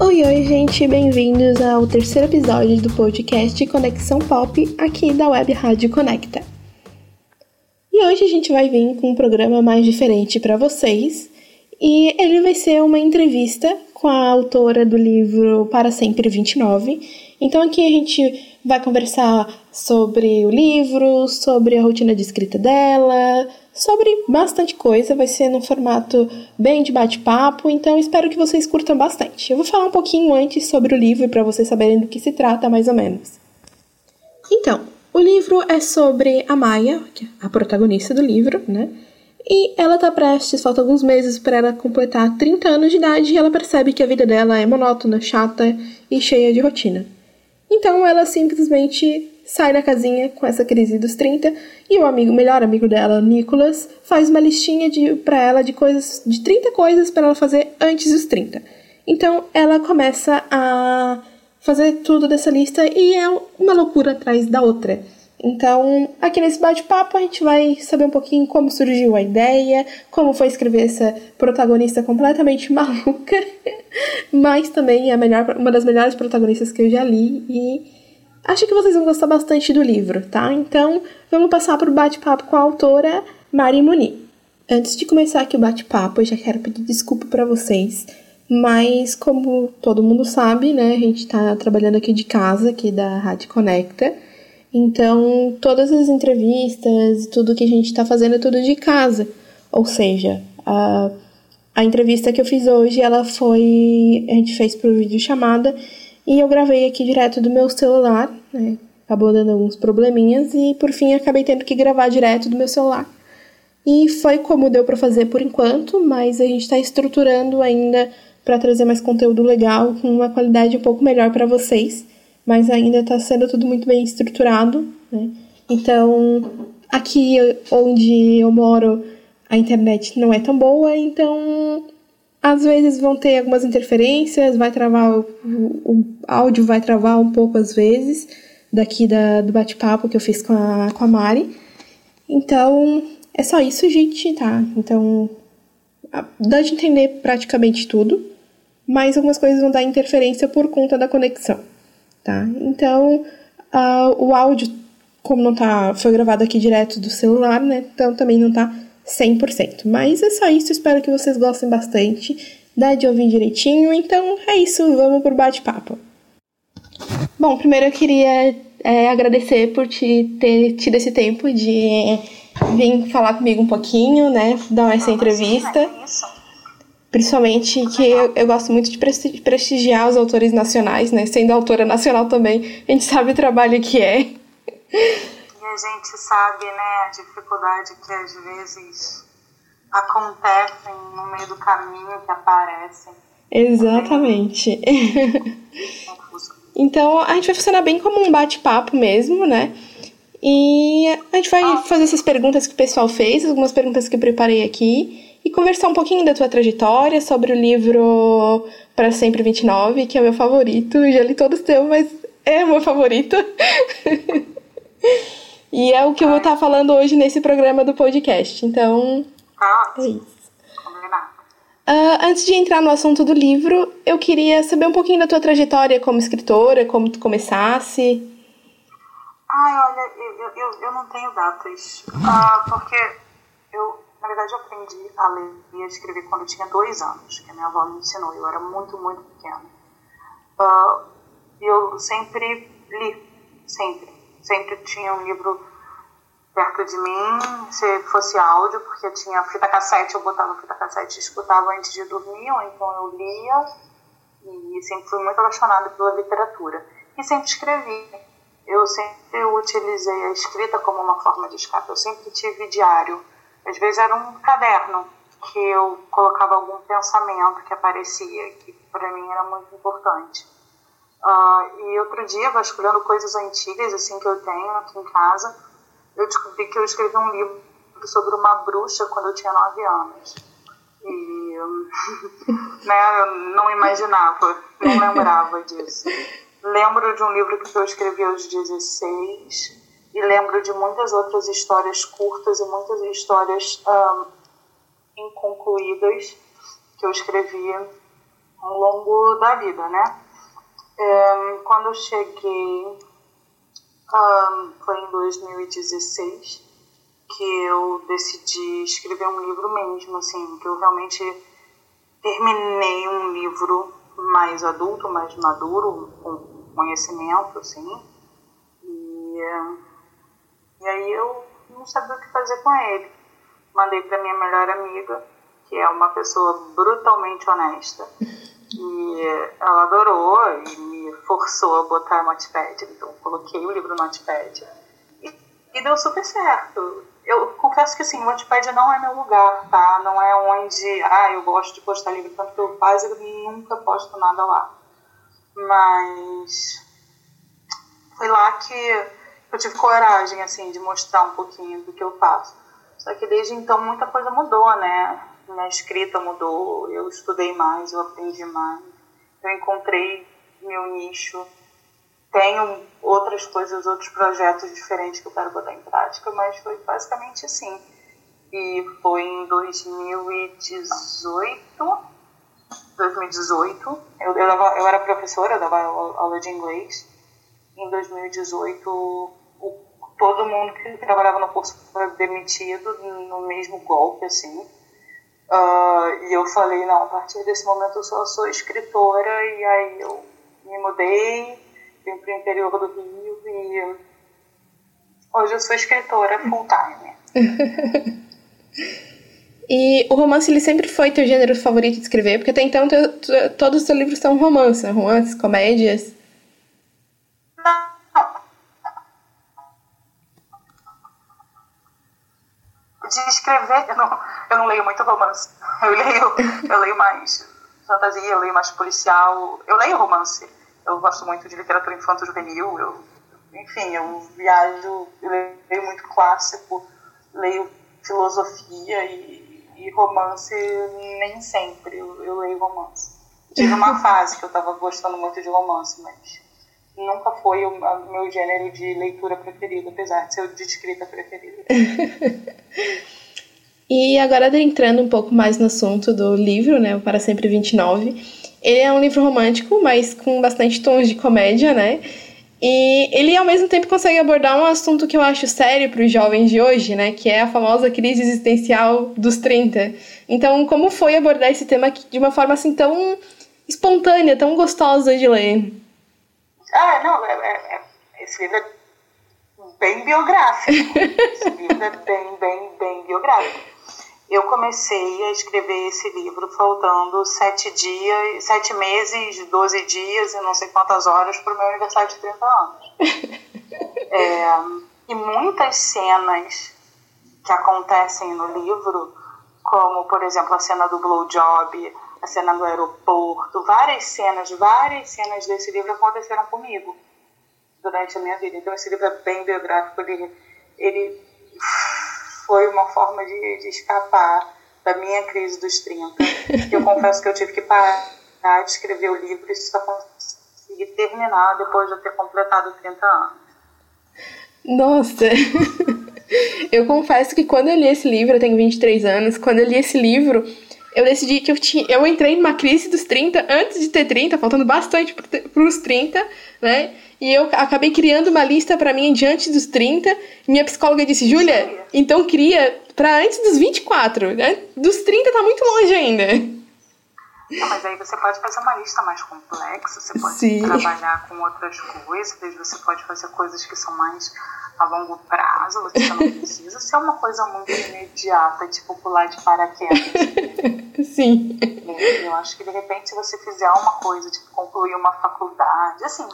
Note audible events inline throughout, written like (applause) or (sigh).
Oi, oi, gente, bem-vindos ao terceiro episódio do podcast Conexão Pop aqui da Web Rádio Conecta. E hoje a gente vai vir com um programa mais diferente para vocês, e ele vai ser uma entrevista com a autora do livro Para Sempre 29. Então aqui a gente vai conversar sobre o livro, sobre a rotina de escrita dela, sobre bastante coisa, vai ser num formato bem de bate-papo, então espero que vocês curtam bastante. Eu vou falar um pouquinho antes sobre o livro para vocês saberem do que se trata mais ou menos. Então, o livro é sobre a Maia, é a protagonista do livro, né? E ela tá prestes, falta alguns meses para ela completar 30 anos de idade e ela percebe que a vida dela é monótona, chata e cheia de rotina. Então ela simplesmente sai da casinha com essa crise dos 30 e o amigo, melhor amigo dela, Nicholas, faz uma listinha de para ela de coisas, de 30 coisas para ela fazer antes dos 30. Então ela começa a fazer tudo dessa lista e é uma loucura atrás da outra. Então, aqui nesse bate-papo a gente vai saber um pouquinho como surgiu a ideia, como foi escrever essa protagonista completamente (laughs) maluca, mas também é melhor, uma das melhores protagonistas que eu já li e Acho que vocês vão gostar bastante do livro, tá? Então, vamos passar para o bate-papo com a autora Mari Muni. Antes de começar aqui o bate-papo, eu já quero pedir desculpa para vocês, mas como todo mundo sabe, né, a gente está trabalhando aqui de casa, aqui da Rádio Conecta. Então, todas as entrevistas, tudo que a gente está fazendo é tudo de casa. Ou seja, a, a entrevista que eu fiz hoje, ela foi. A gente fez por vídeo chamada e eu gravei aqui direto do meu celular, né? Acabou dando alguns probleminhas e por fim acabei tendo que gravar direto do meu celular. E foi como deu para fazer por enquanto, mas a gente está estruturando ainda para trazer mais conteúdo legal com uma qualidade um pouco melhor para vocês, mas ainda está sendo tudo muito bem estruturado, né? Então, aqui onde eu moro, a internet não é tão boa, então às vezes vão ter algumas interferências, vai travar o, o, áudio vai travar um pouco às vezes daqui da, do bate-papo que eu fiz com a, com a Mari. Então, é só isso, gente, tá? Então, dá de entender praticamente tudo, mas algumas coisas vão dar interferência por conta da conexão, tá? Então, uh, o áudio, como não tá, foi gravado aqui direto do celular, né? Então também não tá 100%. Mas é só isso, espero que vocês gostem bastante. Dá de ouvir direitinho, então é isso, vamos pro bate-papo. Bom, primeiro eu queria é, agradecer por te ter tido esse tempo de vir falar comigo um pouquinho, né? Dar essa entrevista. Principalmente que eu, eu, gosto muito de prestigiar os autores nacionais, né? Sendo autora nacional também, a gente sabe o trabalho que é a gente sabe né, a dificuldade que às vezes acontecem no meio do caminho que aparecem. Exatamente. (laughs) então a gente vai funcionar bem como um bate-papo mesmo, né? E a gente vai ah. fazer essas perguntas que o pessoal fez, algumas perguntas que eu preparei aqui, e conversar um pouquinho da tua trajetória, sobre o livro Para Sempre 29, que é o meu favorito. Eu já li todos os teus, mas é o meu favorito. (laughs) E é o que eu vou estar falando hoje nesse programa do podcast. Então, ah, é isso. Uh, antes de entrar no assunto do livro, eu queria saber um pouquinho da tua trajetória como escritora, como tu começasse. Ai, olha, eu, eu, eu não tenho datas. Uh, porque na verdade, eu aprendi a ler e a escrever quando eu tinha dois anos, que a minha avó me ensinou. Eu era muito, muito pequena. Uh, eu sempre li, sempre sempre tinha um livro perto de mim, se fosse áudio, porque tinha fita cassete, eu botava fita cassete e escutava antes de dormir, ou então eu lia, e sempre fui muito apaixonada pela literatura. E sempre escrevi. Eu sempre utilizei a escrita como uma forma de escape, eu sempre tive diário. Às vezes era um caderno que eu colocava algum pensamento que aparecia, que para mim era muito importante. Uh, e outro dia, vasculhando coisas antigas assim que eu tenho aqui em casa, eu descobri que eu escrevi um livro sobre uma bruxa quando eu tinha 9 anos. E (laughs) né, eu não imaginava, nem lembrava disso. (laughs) Lembro de um livro que eu escrevi aos 16 e lembro de muitas outras histórias curtas e muitas histórias um, inconcluídas que eu escrevi ao longo da vida, né? É, quando eu cheguei, um, foi em 2016 que eu decidi escrever um livro mesmo, assim, que eu realmente terminei um livro mais adulto, mais maduro, com conhecimento, assim, e, e aí eu não sabia o que fazer com ele. Mandei para minha melhor amiga, que é uma pessoa brutalmente honesta, e ela adorou e me forçou a botar Notepad, então coloquei o livro no Notepad e, e deu super certo. Eu confesso que assim, o Notepad não é meu lugar, tá? Não é onde, ah, eu gosto de postar livro, tanto que eu quase nunca posto nada lá. Mas foi lá que eu tive coragem, assim, de mostrar um pouquinho do que eu faço. Só que desde então muita coisa mudou, né? minha escrita mudou, eu estudei mais, eu aprendi mais, eu encontrei meu nicho, tenho outras coisas, outros projetos diferentes que eu quero botar em prática, mas foi basicamente assim. E foi em 2018, 2018, eu, eu, dava, eu era professora, eu dava aula de inglês. Em 2018, o, todo mundo que trabalhava no curso foi demitido no mesmo golpe, assim Uh, e eu falei, não, a partir desse momento eu só sou escritora, e aí eu me mudei, vim para o interior do Rio e hoje eu sou escritora full time. (laughs) e o romance ele sempre foi teu gênero favorito de escrever, porque até então todos os teus livros são romance, romances, comédias. De escrever, eu não, eu não leio muito romance. Eu leio, eu leio mais fantasia, eu leio mais policial. Eu leio romance. Eu gosto muito de literatura infanto-juvenil. Eu, enfim, eu viajo, eu leio muito clássico, leio filosofia e, e romance nem sempre eu, eu leio romance. Tive uma (laughs) fase que eu estava gostando muito de romance, mas nunca foi o meu gênero de leitura preferido, apesar de ser o de escrita preferido. (laughs) e agora entrando um pouco mais no assunto do livro, né, o Para Sempre 29, ele é um livro romântico, mas com bastante tons de comédia, né? E ele ao mesmo tempo consegue abordar um assunto que eu acho sério para os jovens de hoje, né, que é a famosa crise existencial dos 30. Então, como foi abordar esse tema de uma forma assim tão espontânea, tão gostosa de ler? Ah, não, é, é, é, esse livro é bem biográfico. esse livro é bem, bem, bem biográfico. Eu comecei a escrever esse livro faltando sete dias, sete meses, doze dias e não sei quantas horas para o meu aniversário de 30 anos. É, e muitas cenas que acontecem no livro, como por exemplo a cena do blowjob, a cena do aeroporto, várias cenas, várias cenas desse livro aconteceram comigo durante a minha vida. Então esse livro é bem biográfico, ele, ele foi uma forma de, de escapar da minha crise dos 30. eu confesso que eu tive que parar de escrever o livro e só consegui terminar depois de eu ter completado 30 anos. Nossa! Eu confesso que quando eu li esse livro, eu tenho 23 anos, quando eu li esse livro, eu decidi que eu tinha. Eu entrei numa crise dos 30 antes de ter 30, faltando bastante para os 30, né? E eu acabei criando uma lista para mim diante dos 30. Minha psicóloga disse: Júlia, então cria para antes dos 24, né? Dos 30 tá muito longe ainda. Não, mas aí você pode fazer uma lista mais complexa, você pode Sim. trabalhar com outras coisas, você pode fazer coisas que são mais a longo prazo, você não (laughs) precisa ser uma coisa muito imediata, tipo pular de paraquedas. (laughs) Sim. Eu acho que de repente se você fizer uma coisa, tipo concluir uma faculdade, assim,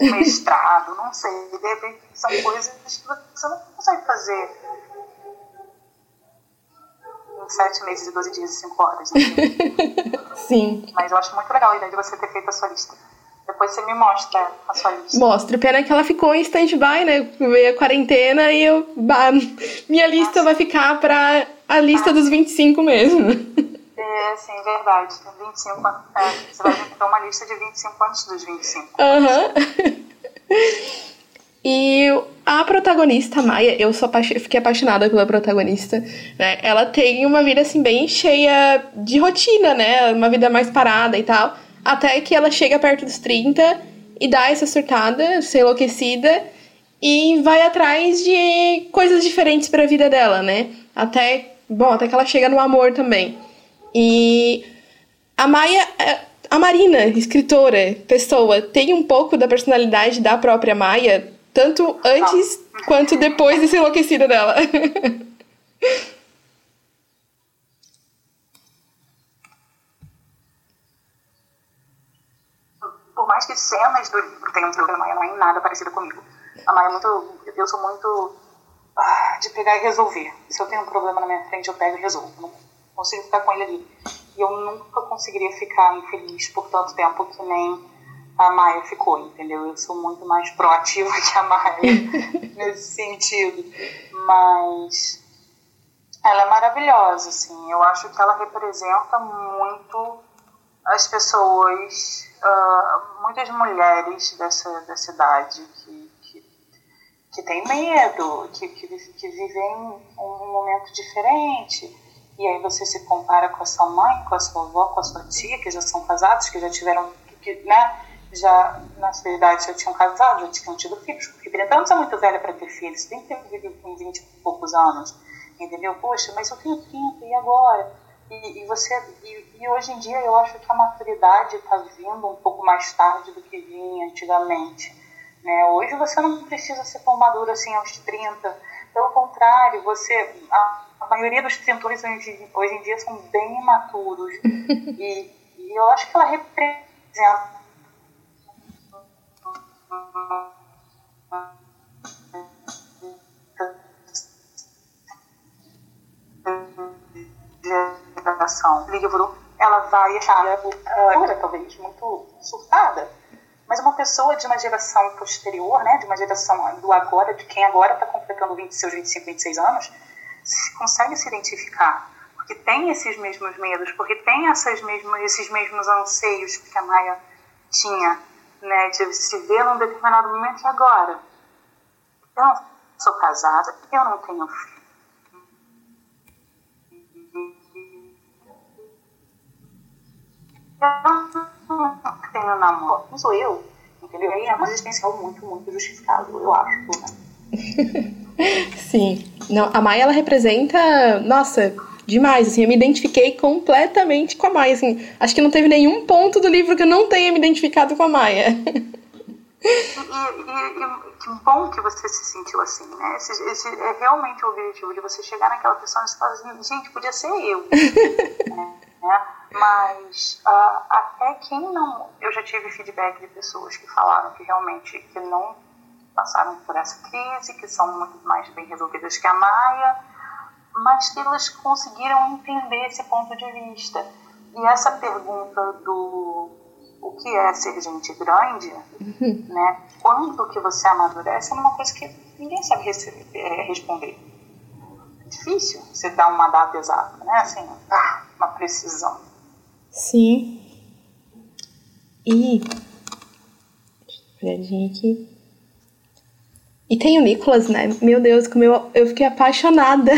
um mestrado, não sei, de repente são coisas que você não consegue fazer sete meses e 12 dias e 5 horas. Né? (laughs) Sim. Mas eu acho muito legal a ideia de você ter feito a sua lista. Depois você me mostra a sua lista. Mostra. Pena que ela ficou em stand-by, né? Veio a quarentena e eu. Bah, minha lista vai ficar pra a lista ah. dos 25 mesmo. É, sim, verdade. 25 é, Você vai ter uma lista de 25 antes dos 25. Aham. Uhum. E a protagonista, Maia, eu sou fiquei apaixonada pela protagonista, né? Ela tem uma vida, assim, bem cheia de rotina, né? Uma vida mais parada e tal. até que ela chega perto dos 30 e dá essa surtada, ser enlouquecida e vai atrás de coisas diferentes para a vida dela, né? Até, bom, até que ela chega no amor também. E a Maia, é, a Marina, escritora, pessoa, tem um pouco da personalidade da própria Maia, tanto antes quanto depois de ser enlouquecida dela. Por mais que cenas do livro tenham da Maia, não é nada parecido comigo. A Maia é muito. Eu sou muito. Ah, de pegar e resolver. Se eu tenho um problema na minha frente, eu pego e resolvo. Não consigo ficar com ele ali. E eu nunca conseguiria ficar infeliz por tanto tempo que nem a Maia ficou, entendeu? Eu sou muito mais proativa (laughs) que a Maia (laughs) nesse sentido. Mas ela é maravilhosa, assim. Eu acho que ela representa muito as pessoas, uh, muitas mulheres dessa, dessa idade que, que, que têm medo, que, que, que vivem um momento diferente. E aí você se compara com a sua mãe, com a sua avó, com a sua tia, que já são casados, que já tiveram, que, né? Já na sua idade já tinham casado, já tinham tido filhos, porque 30 anos é muito velha para ter filhos, tem que ter vivido com 20 e poucos anos, entendeu? Poxa, mas eu tenho 30, e agora? E, e você, e, e, hoje em dia eu acho que a maturidade está vindo um pouco mais tarde do que vinha antigamente. Né? Hoje você não precisa ser tão maduro assim aos 30, pelo contrário, você, a, a maioria dos trintões hoje, hoje em dia são bem imaturos, (laughs) e, e eu acho que ela representa livro, ela vai achar uh, talvez muito surtada, mas uma pessoa de uma geração posterior, né, de uma geração do agora, de quem agora está completando 20, seus 25, 26 anos, consegue se identificar, porque tem esses mesmos medos, porque tem essas mesmos, esses mesmos anseios que a Maia tinha né, de se ver num determinado momento e agora. Eu não sou casada, eu não tenho filho. Eu não tenho namoro, não sou eu. Entendeu? Aí é uma existencial muito, muito justificável, eu acho. Né? (laughs) Sim. Não, a Maia, ela representa, nossa, demais, assim, eu me identifiquei completamente com a Maia, assim, acho que não teve nenhum ponto do livro que eu não tenha me identificado com a Maia. E, e, e, que bom que você se sentiu assim, né? Esse, esse, é realmente o objetivo de você chegar naquela pessoa e falar assim, gente, podia ser eu. (laughs) né? Mas uh, até quem não. Eu já tive feedback de pessoas que falaram que realmente que não passaram por essa crise, que são muito mais bem resolvidas que a Maia mas que elas conseguiram entender esse ponto de vista. E essa pergunta do o que é ser gente grande, uhum. né? Quando que você amadurece é uma coisa que ninguém sabe é, responder. É difícil você dar uma data exata, né? Assim, ah, uma precisão. Sim. E olhadinha aqui. E tem o Nicolas, né? Meu Deus, como eu, eu fiquei apaixonada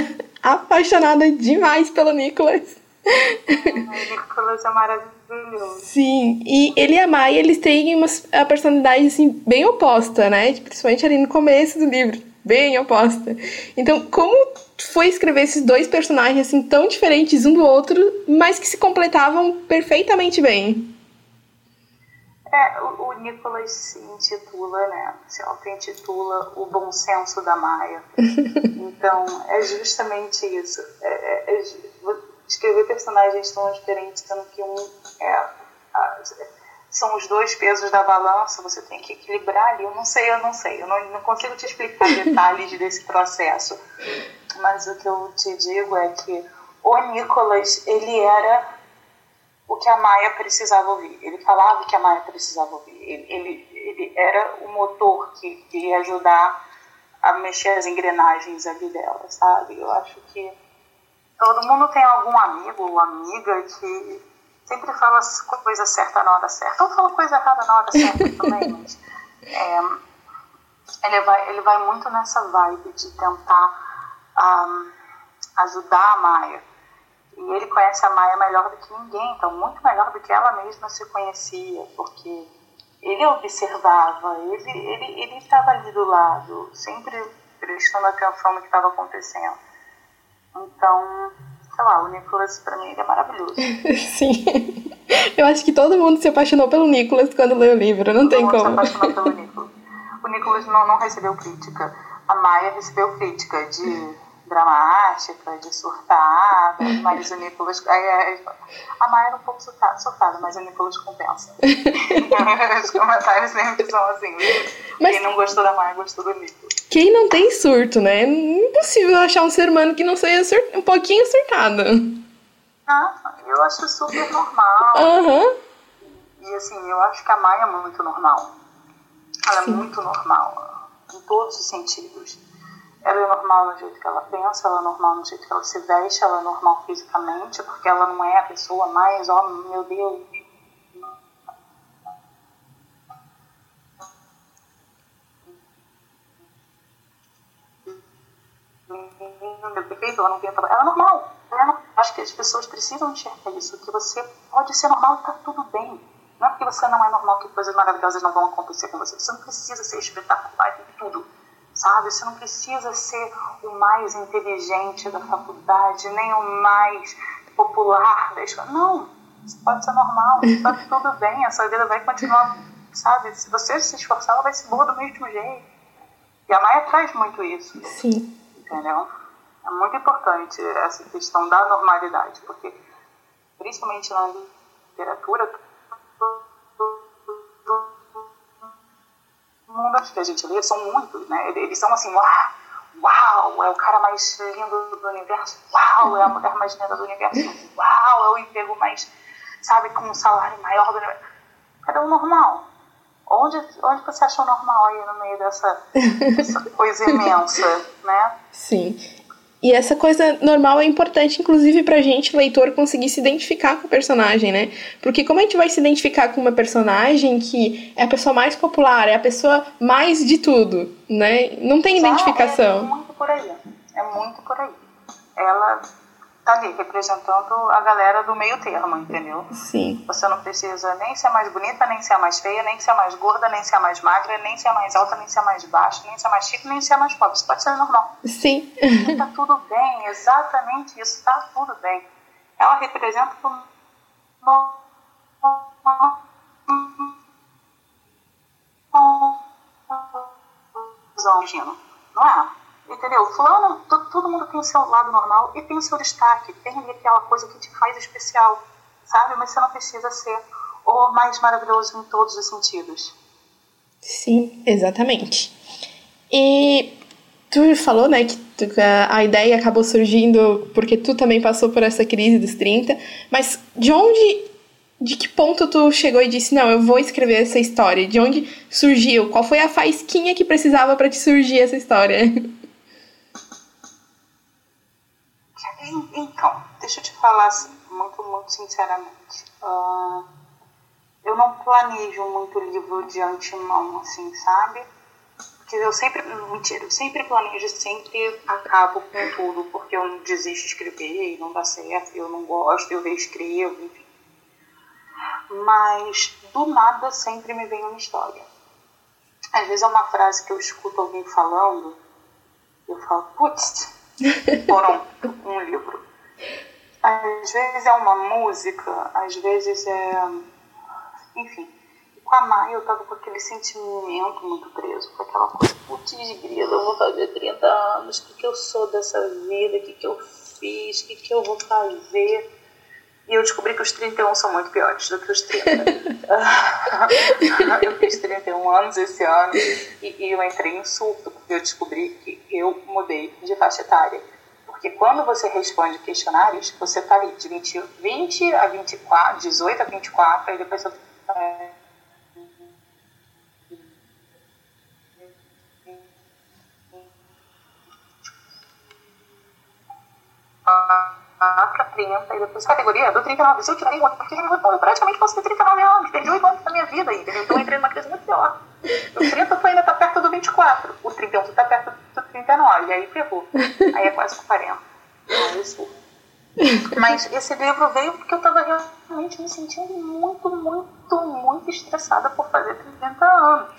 apaixonada demais pelo Nicholas. O Nicholas é maravilhoso. Sim, e ele e a Mai, eles têm uma personalidade assim, bem oposta, né? Principalmente ali no começo do livro, bem oposta. Então, como foi escrever esses dois personagens assim tão diferentes um do outro, mas que se completavam perfeitamente bem? É, o, o Nicolas se intitula, né? Se auto-intitula O Bom Senso da Maia. (laughs) então, é justamente isso. É, é, é, escrever personagens tão diferentes, sendo que um é. A, são os dois pesos da balança, você tem que equilibrar ali. Eu não sei, eu não sei. Eu não, não consigo te explicar detalhes (laughs) desse processo. Mas o que eu te digo é que o Nicolas, ele era o que a Maia precisava ouvir. Ele falava o que a Maia precisava ouvir. Ele, ele, ele era o motor que, que ia ajudar a mexer as engrenagens ali dela, sabe? Eu acho que todo mundo tem algum amigo ou amiga que sempre fala coisa certa na hora certa, ou fala coisa errada na hora certa (laughs) também, mas é, ele, vai, ele vai muito nessa vibe de tentar um, ajudar a Maia E ele conhece a Maia melhor do que ninguém, então muito melhor do que ela mesma se conhecia, porque ele observava, ele ele ele estava ali do lado, sempre prestando atenção no que estava acontecendo. Então, sei lá, o Nicolas para mim ele é maravilhoso. (laughs) Sim. Eu acho que todo mundo se apaixonou pelo Nicolas quando leu o livro, não todo tem mundo como. se apaixonou pelo Nicolas. O Nicolas não, não recebeu crítica. A Maia recebeu crítica de dramática, de surtada, (laughs) mas o Nicolas. A Maia era um pouco surtada, mas o Nicolas compensa. (laughs) Os comentários sempre são assim. Mas... Quem não gostou da Maia gostou do Nicolas. Quem não tem surto, né? É impossível achar um ser humano que não seja um pouquinho surtado. Ah, eu acho super normal. Uhum. E assim, eu acho que a Maia é muito normal. Ela Sim. é muito normal, em todos os sentidos ela é normal no jeito que ela pensa, ela é normal no jeito que ela se veste, ela é normal fisicamente, porque ela não é a pessoa mais, oh, meu Deus. ela não tenta. Ela é normal. Ela Acho que as pessoas precisam enxergar isso, que você pode ser normal e tá tudo bem. Não é porque você não é normal que coisas maravilhosas não vão acontecer com você. Você não precisa ser espetacular em tudo sabe? Você não precisa ser o mais inteligente da faculdade, nem o mais popular da escola. Não, você pode ser normal, está (laughs) tudo bem, a sua vida vai continuar, sabe? Se você se esforçar, ela vai ser boa do mesmo jeito. E a Maia traz muito isso. Sim. Entendeu? É muito importante essa questão da normalidade, porque, principalmente na literatura, mundo que a gente lê são muitos, né? Eles são assim, uau, uau, é o cara mais lindo do universo, uau, é a mulher mais linda do universo, uau, é o emprego mais, sabe, com um salário maior do universo. Cadê o normal? Onde, onde você achou normal aí no meio dessa, dessa coisa imensa, né? Sim. E essa coisa normal é importante, inclusive, pra gente, leitor, conseguir se identificar com o personagem, né? Porque como a gente vai se identificar com uma personagem que é a pessoa mais popular, é a pessoa mais de tudo, né? Não tem identificação. É muito por aí. É muito por aí. Ela tá ali representando a galera do meio termo, entendeu? Sim. Você não precisa nem ser mais bonita, nem ser mais feia, nem ser mais gorda, nem ser mais magra, nem ser mais alta, nem ser mais baixa, nem ser mais chique, nem ser mais pobre. Você pode ser normal. Sim. E tá tudo bem, exatamente isso, tá tudo bem. Ela representa o não é? Entendeu? Fulano, todo, mundo tem o seu lado normal e tem o seu destaque, tem ali aquela coisa que te faz especial, sabe? Mas você não precisa ser o mais maravilhoso em todos os sentidos. Sim, exatamente. E tu falou, né, que a ideia acabou surgindo porque tu também passou por essa crise dos 30, mas de onde, de que ponto tu chegou e disse, não, eu vou escrever essa história? De onde surgiu? Qual foi a faísquinha que precisava para te surgir essa história? (laughs) Então, deixa eu te falar assim, muito, muito sinceramente. Uh, eu não planejo muito livro de antemão, assim, sabe? Porque eu sempre. Mentira, eu sempre planejo, sempre acabo com tudo, porque eu desisto de escrever e não dá certo, eu não gosto, eu reescrevo, enfim. Mas do nada sempre me vem uma história. Às vezes é uma frase que eu escuto alguém falando, eu falo, putz, foram um livro. Às vezes é uma música, às vezes é. Enfim. Com a Maia eu tava com aquele sentimento muito preso, com aquela coisa, putz, grila, eu vou fazer 30 anos, o que, que eu sou dessa vida, o que, que eu fiz, o que, que eu vou fazer. E eu descobri que os 31 são muito piores do que os 30. (laughs) eu fiz 31 anos esse ano e, e, eu entrei em surto, porque eu descobri que eu mudei de faixa etária. Porque quando você responde questionários, você está ali de 20, 20 a 24, 18 a 24, e depois você para 30 e depois categoria do 39. Se eu tiver outro, porque eu praticamente posso ter 39 anos, perdi 8 anos da minha vida, entendeu? Então eu entrei numa crise muito pior. O 30 tu ainda tá perto do 24, o 31 tu tá perto do 39, aí ferrou. Aí é quase 40. Aí isso. Mas esse livro veio porque eu estava realmente me sentindo muito, muito, muito estressada por fazer 30 anos.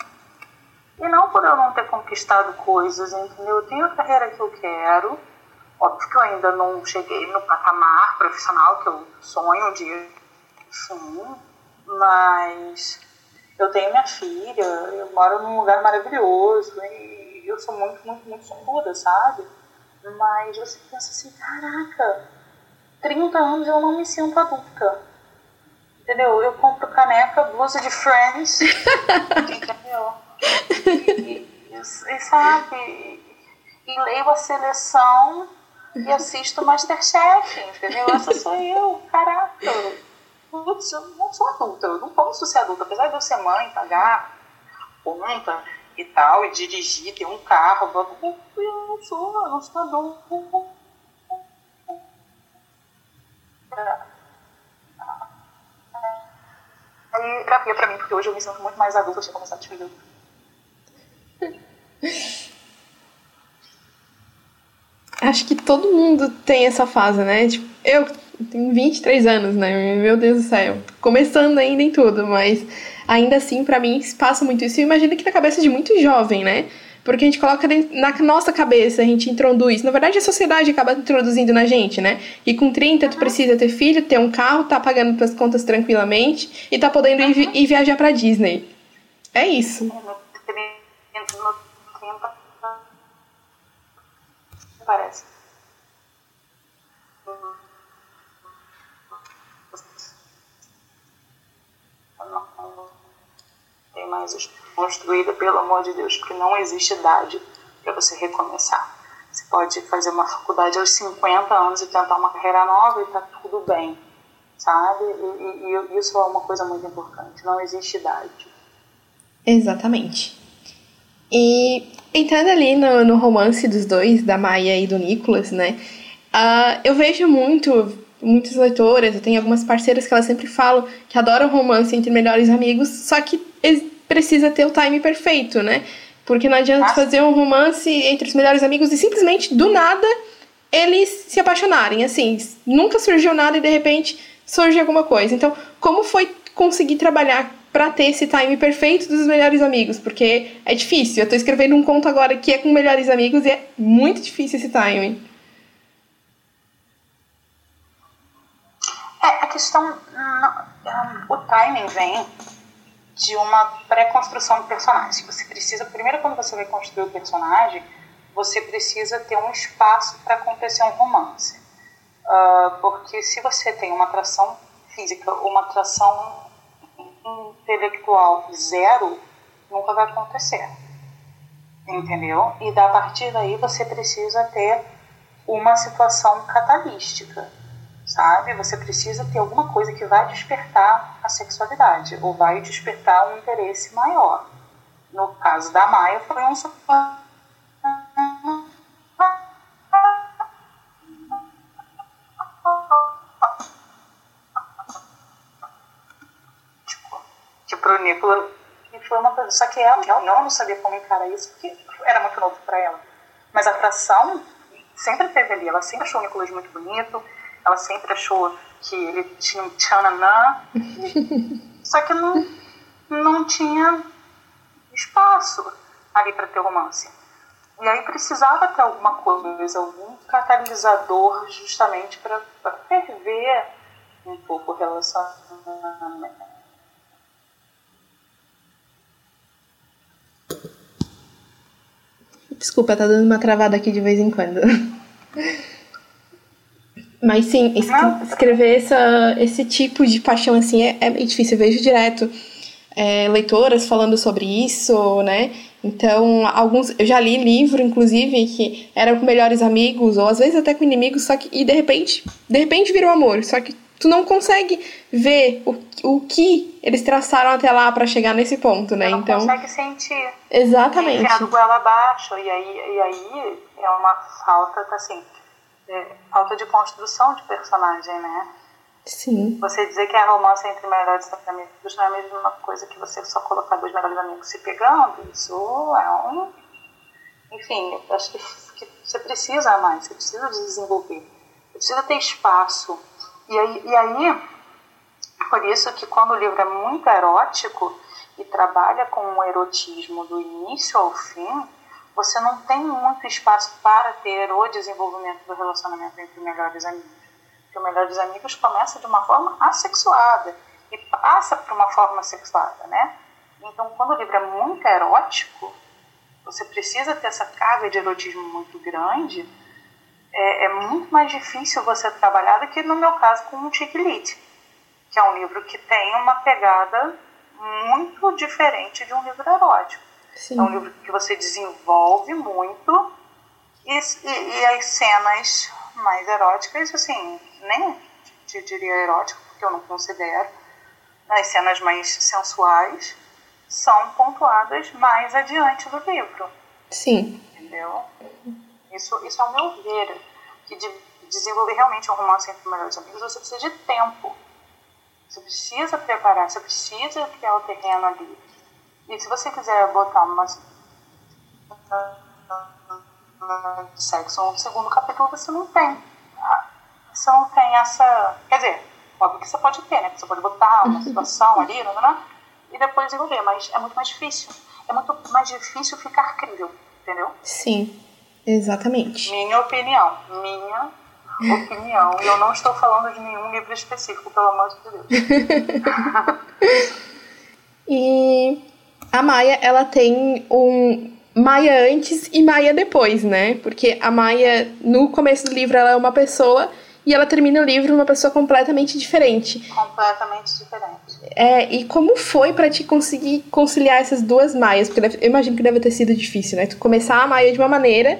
E não por eu não ter conquistado coisas, entendeu? Eu tenho a carreira que eu quero. Óbvio que eu ainda não cheguei no patamar profissional que eu sonho um dia. Sim, mas eu tenho minha filha, eu moro num lugar maravilhoso e eu sou muito, muito, muito sortuda, sabe? Mas você pensa assim, caraca, 30 anos eu não me sinto adulta. Entendeu? Eu compro caneca, blusa de Friends, (laughs) entendeu? E, e, e, sabe? E leio a seleção e assisto Masterchef, entendeu? Essa sou eu, caraca. Putz, eu não sou adulta, eu não posso ser adulta. Apesar de eu ser mãe, pagar conta e tal, e dirigir, ter um carro, eu não sou, eu não sou adulta Aí terapia pra mim, porque hoje eu me sinto muito mais adulta, eu tinha começado a te Acho que todo mundo tem essa fase, né? Tipo, eu tenho 23 anos, né? Meu Deus do céu. Começando ainda em tudo, mas ainda assim, para mim, passa muito isso. E imagino que na cabeça de muito jovem, né? porque a gente coloca na nossa cabeça, a gente introduz. Na verdade, a sociedade acaba introduzindo na gente, né? E com 30, tu precisa ter filho, ter um carro, tá pagando tuas contas tranquilamente e tá podendo ir, ir viajar pra Disney. É isso. Parece. Tem mais construída, pelo amor de Deus, porque não existe idade para você recomeçar. Você pode fazer uma faculdade aos 50 anos e tentar uma carreira nova e tá tudo bem, sabe? E, e, e isso é uma coisa muito importante, não existe idade. Exatamente. E entrando ali no, no romance dos dois, da Maia e do Nicolas, né? Uh, eu vejo muito, muitas leitoras, eu tenho algumas parceiras que elas sempre falam que adoram romance entre melhores amigos, só que precisa ter o time perfeito, né? Porque não adianta ah. fazer um romance entre os melhores amigos e simplesmente do nada eles se apaixonarem. Assim, nunca surgiu nada e de repente surge alguma coisa. Então, como foi conseguir trabalhar para ter esse time perfeito dos melhores amigos? Porque é difícil. Eu tô escrevendo um conto agora que é com melhores amigos e é muito difícil esse timing. É, a questão. o timing vem de uma pré-construção do personagem. Você precisa, primeiro, quando você vai construir o personagem, você precisa ter um espaço para acontecer um romance. Uh, porque se você tem uma atração física ou uma atração intelectual zero, nunca vai acontecer. Entendeu? E a partir daí você precisa ter uma situação catalística sabe? Você precisa ter alguma coisa que vai despertar a sexualidade ou vai despertar um interesse maior. No caso da Maia, foi um Nicola foi uma coisa. Só que ela, ela não sabia como encarar isso, porque era muito novo para ela. Mas a atração sempre teve ali. Ela sempre achou o Nicolas muito bonito ela sempre achou que ele tinha um tchananã, (laughs) só que não, não tinha espaço ali para ter romance. E aí precisava ter alguma coisa, algum catalisador justamente para ferver um pouco o relacionamento. Desculpa, tá dando uma travada aqui de vez em quando. (laughs) Mas sim, escrever essa, esse tipo de paixão assim é, é difícil. Eu vejo direto é, leitoras falando sobre isso, né? Então, alguns. Eu já li livro, inclusive, que eram com melhores amigos, ou às vezes até com inimigos, só que. E de repente, de repente virou amor. Só que tu não consegue ver o, o que eles traçaram até lá para chegar nesse ponto, né? não então. consegue sentir. Exatamente. Enfiado goela abaixo, e aí, e aí é uma falta, assim é, falta de construção de personagem, né? Sim. Você dizer que é romance entre melhores amigos não é a mesma coisa que você só colocar dois melhores amigos se pegando. Isso é um. Enfim, acho que, que você precisa mais, você precisa desenvolver. precisa ter espaço. E aí, e aí, por isso que quando o livro é muito erótico e trabalha com o erotismo do início ao fim, você não tem muito espaço para ter o desenvolvimento do relacionamento entre melhores amigos. Porque o melhores amigos começa de uma forma assexuada e passa por uma forma sexuada, né? Então, quando o livro é muito erótico, você precisa ter essa carga de erotismo muito grande, é, é muito mais difícil você trabalhar do que no meu caso com o Chiquilite, que é um livro que tem uma pegada muito diferente de um livro erótico. Sim. É um livro que você desenvolve muito e, e, e as cenas mais eróticas, assim, nem te diria erótico, porque eu não considero, as cenas mais sensuais são pontuadas mais adiante do livro. Sim. Entendeu? Isso, isso é o meu ver. Que de desenvolver realmente um romance entre melhores amigos, você precisa de tempo. Você precisa preparar, você precisa criar o terreno ali. E se você quiser botar uma sexo no segundo capítulo, você não tem. Você não tem essa. Quer dizer, óbvio que você pode ter, né? Você pode botar uma (laughs) situação ali, não, não, não, e depois desenvolver, mas é muito mais difícil. É muito mais difícil ficar crível, entendeu? Sim, exatamente. Minha opinião. Minha opinião. E eu não estou falando de nenhum livro específico, pelo amor de Deus. (laughs) e a Maia, ela tem um Maia antes e Maia depois, né? Porque a Maia, no começo do livro, ela é uma pessoa e ela termina o livro uma pessoa completamente diferente. Completamente diferente. É, e como foi para te conseguir conciliar essas duas Maias? Porque eu imagino que deve ter sido difícil, né? Tu começar a Maia de uma maneira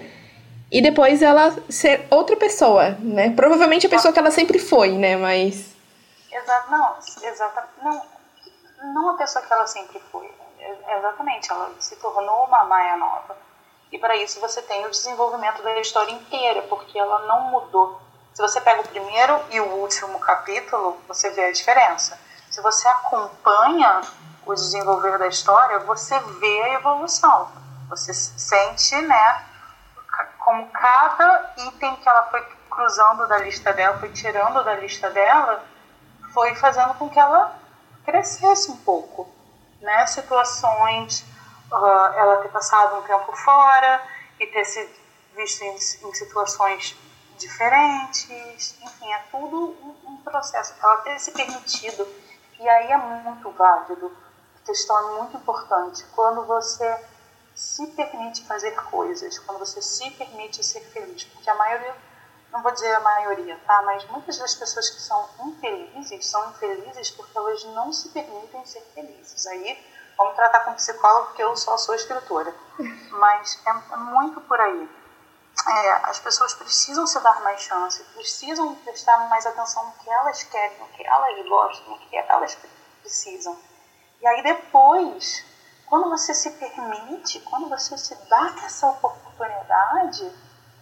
e depois ela ser outra pessoa, né? Provavelmente a pessoa que ela sempre foi, né? Mas. Exato, não, exatamente. Não, não a pessoa que ela sempre foi. Exatamente, ela se tornou uma Maia nova. E para isso você tem o desenvolvimento da história inteira, porque ela não mudou. Se você pega o primeiro e o último capítulo, você vê a diferença. Se você acompanha o desenvolver da história, você vê a evolução. Você sente, né, como cada item que ela foi cruzando da lista dela, foi tirando da lista dela, foi fazendo com que ela crescesse um pouco né, situações, uh, ela ter passado um tempo fora e ter se visto em, em situações diferentes, enfim, é tudo um, um, processo. Ela ter se permitido, e aí é muito válido, questão é muito importante, quando você se permite fazer coisas, quando você se permite ser feliz, porque a maioria não vou dizer a maioria, tá? Mas muitas das pessoas que são infelizes são infelizes porque elas não se permitem ser felizes. Aí vamos tratar com psicólogo porque eu só sou escritora. Mas é, é muito por aí. É, as pessoas precisam se dar mais chance, precisam prestar mais atenção no que elas querem, no que elas gostam, no que elas precisam. E aí depois, quando você se permite, quando você se dá essa oportunidade,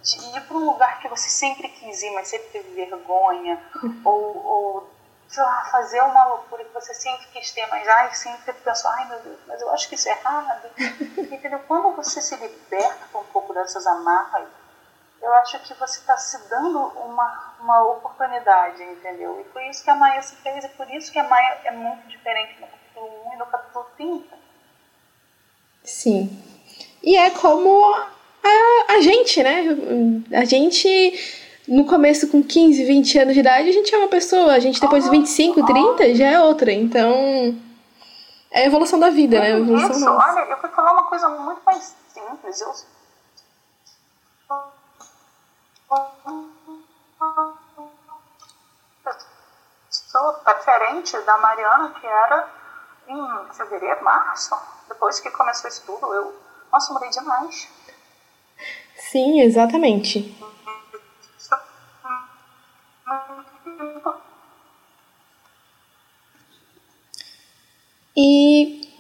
de ir para um lugar que você sempre quis ir, mas sempre teve vergonha, (laughs) ou, ou sei lá, fazer uma loucura que você sempre quis ter, mas ai, sempre pensou, ai meu Deus, mas eu acho que isso é errado. (laughs) Entendeu? Quando você se liberta um pouco dessas amarras, eu acho que você está se dando uma, uma oportunidade, entendeu? E foi isso que a Maia se fez, e por isso que a Maia é muito diferente no capítulo 1 e no capítulo 30. Sim. E é como a, a gente, né? A gente, no começo, com 15, 20 anos de idade, a gente é uma pessoa. A gente, depois de 25, 30, já é outra. Então, é a evolução da vida, né? A evolução Isso, nossa. olha, eu vou falar uma coisa muito mais simples. Eu sou diferente da Mariana, que era em fevereiro, março, depois que começou isso tudo, eu, nossa, mudei demais. Sim, exatamente. E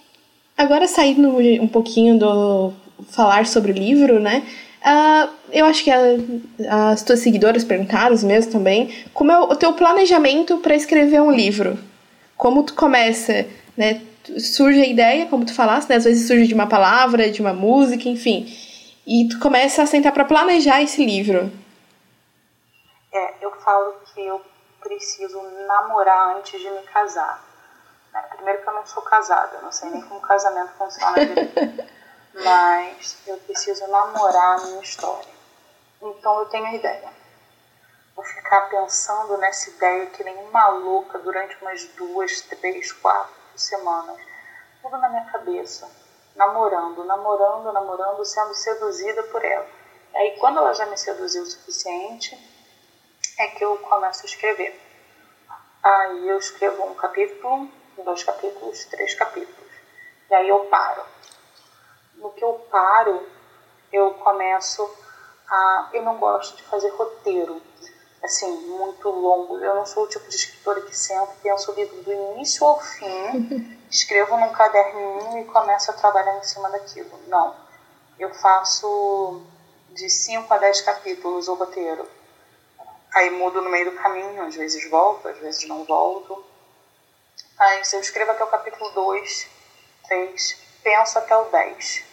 agora saindo um pouquinho do falar sobre o livro, né? Uh, eu acho que a, as tuas seguidoras perguntaram, os meus também, como é o, o teu planejamento para escrever um livro? Como tu começa, né? Surge a ideia, como tu falaste, né? Às vezes surge de uma palavra, de uma música, enfim e tu começa a sentar para planejar esse livro. É, eu falo que eu preciso namorar antes de me casar. Né? Primeiro que eu não sou casada, não sei nem como casamento funciona. (laughs) Mas eu preciso namorar a minha história. Então eu tenho a ideia. Vou ficar pensando nessa ideia que nem uma louca durante umas duas, três, quatro semanas. Tudo na minha cabeça. Namorando, namorando, namorando, sendo seduzida por ela. Aí quando ela já me seduziu o suficiente, é que eu começo a escrever. Aí eu escrevo um capítulo, dois capítulos, três capítulos. E aí eu paro. No que eu paro, eu começo a. Eu não gosto de fazer roteiro assim, muito longo. Eu não sou o tipo de escritora que senta e penso o livro do início ao fim, (laughs) escrevo num caderninho e começo a trabalhar em cima daquilo. Não. Eu faço de 5 a 10 capítulos o roteiro. Aí mudo no meio do caminho, às vezes volto, às vezes não volto. Aí se eu escrevo até o capítulo 2, 3, penso até o 10.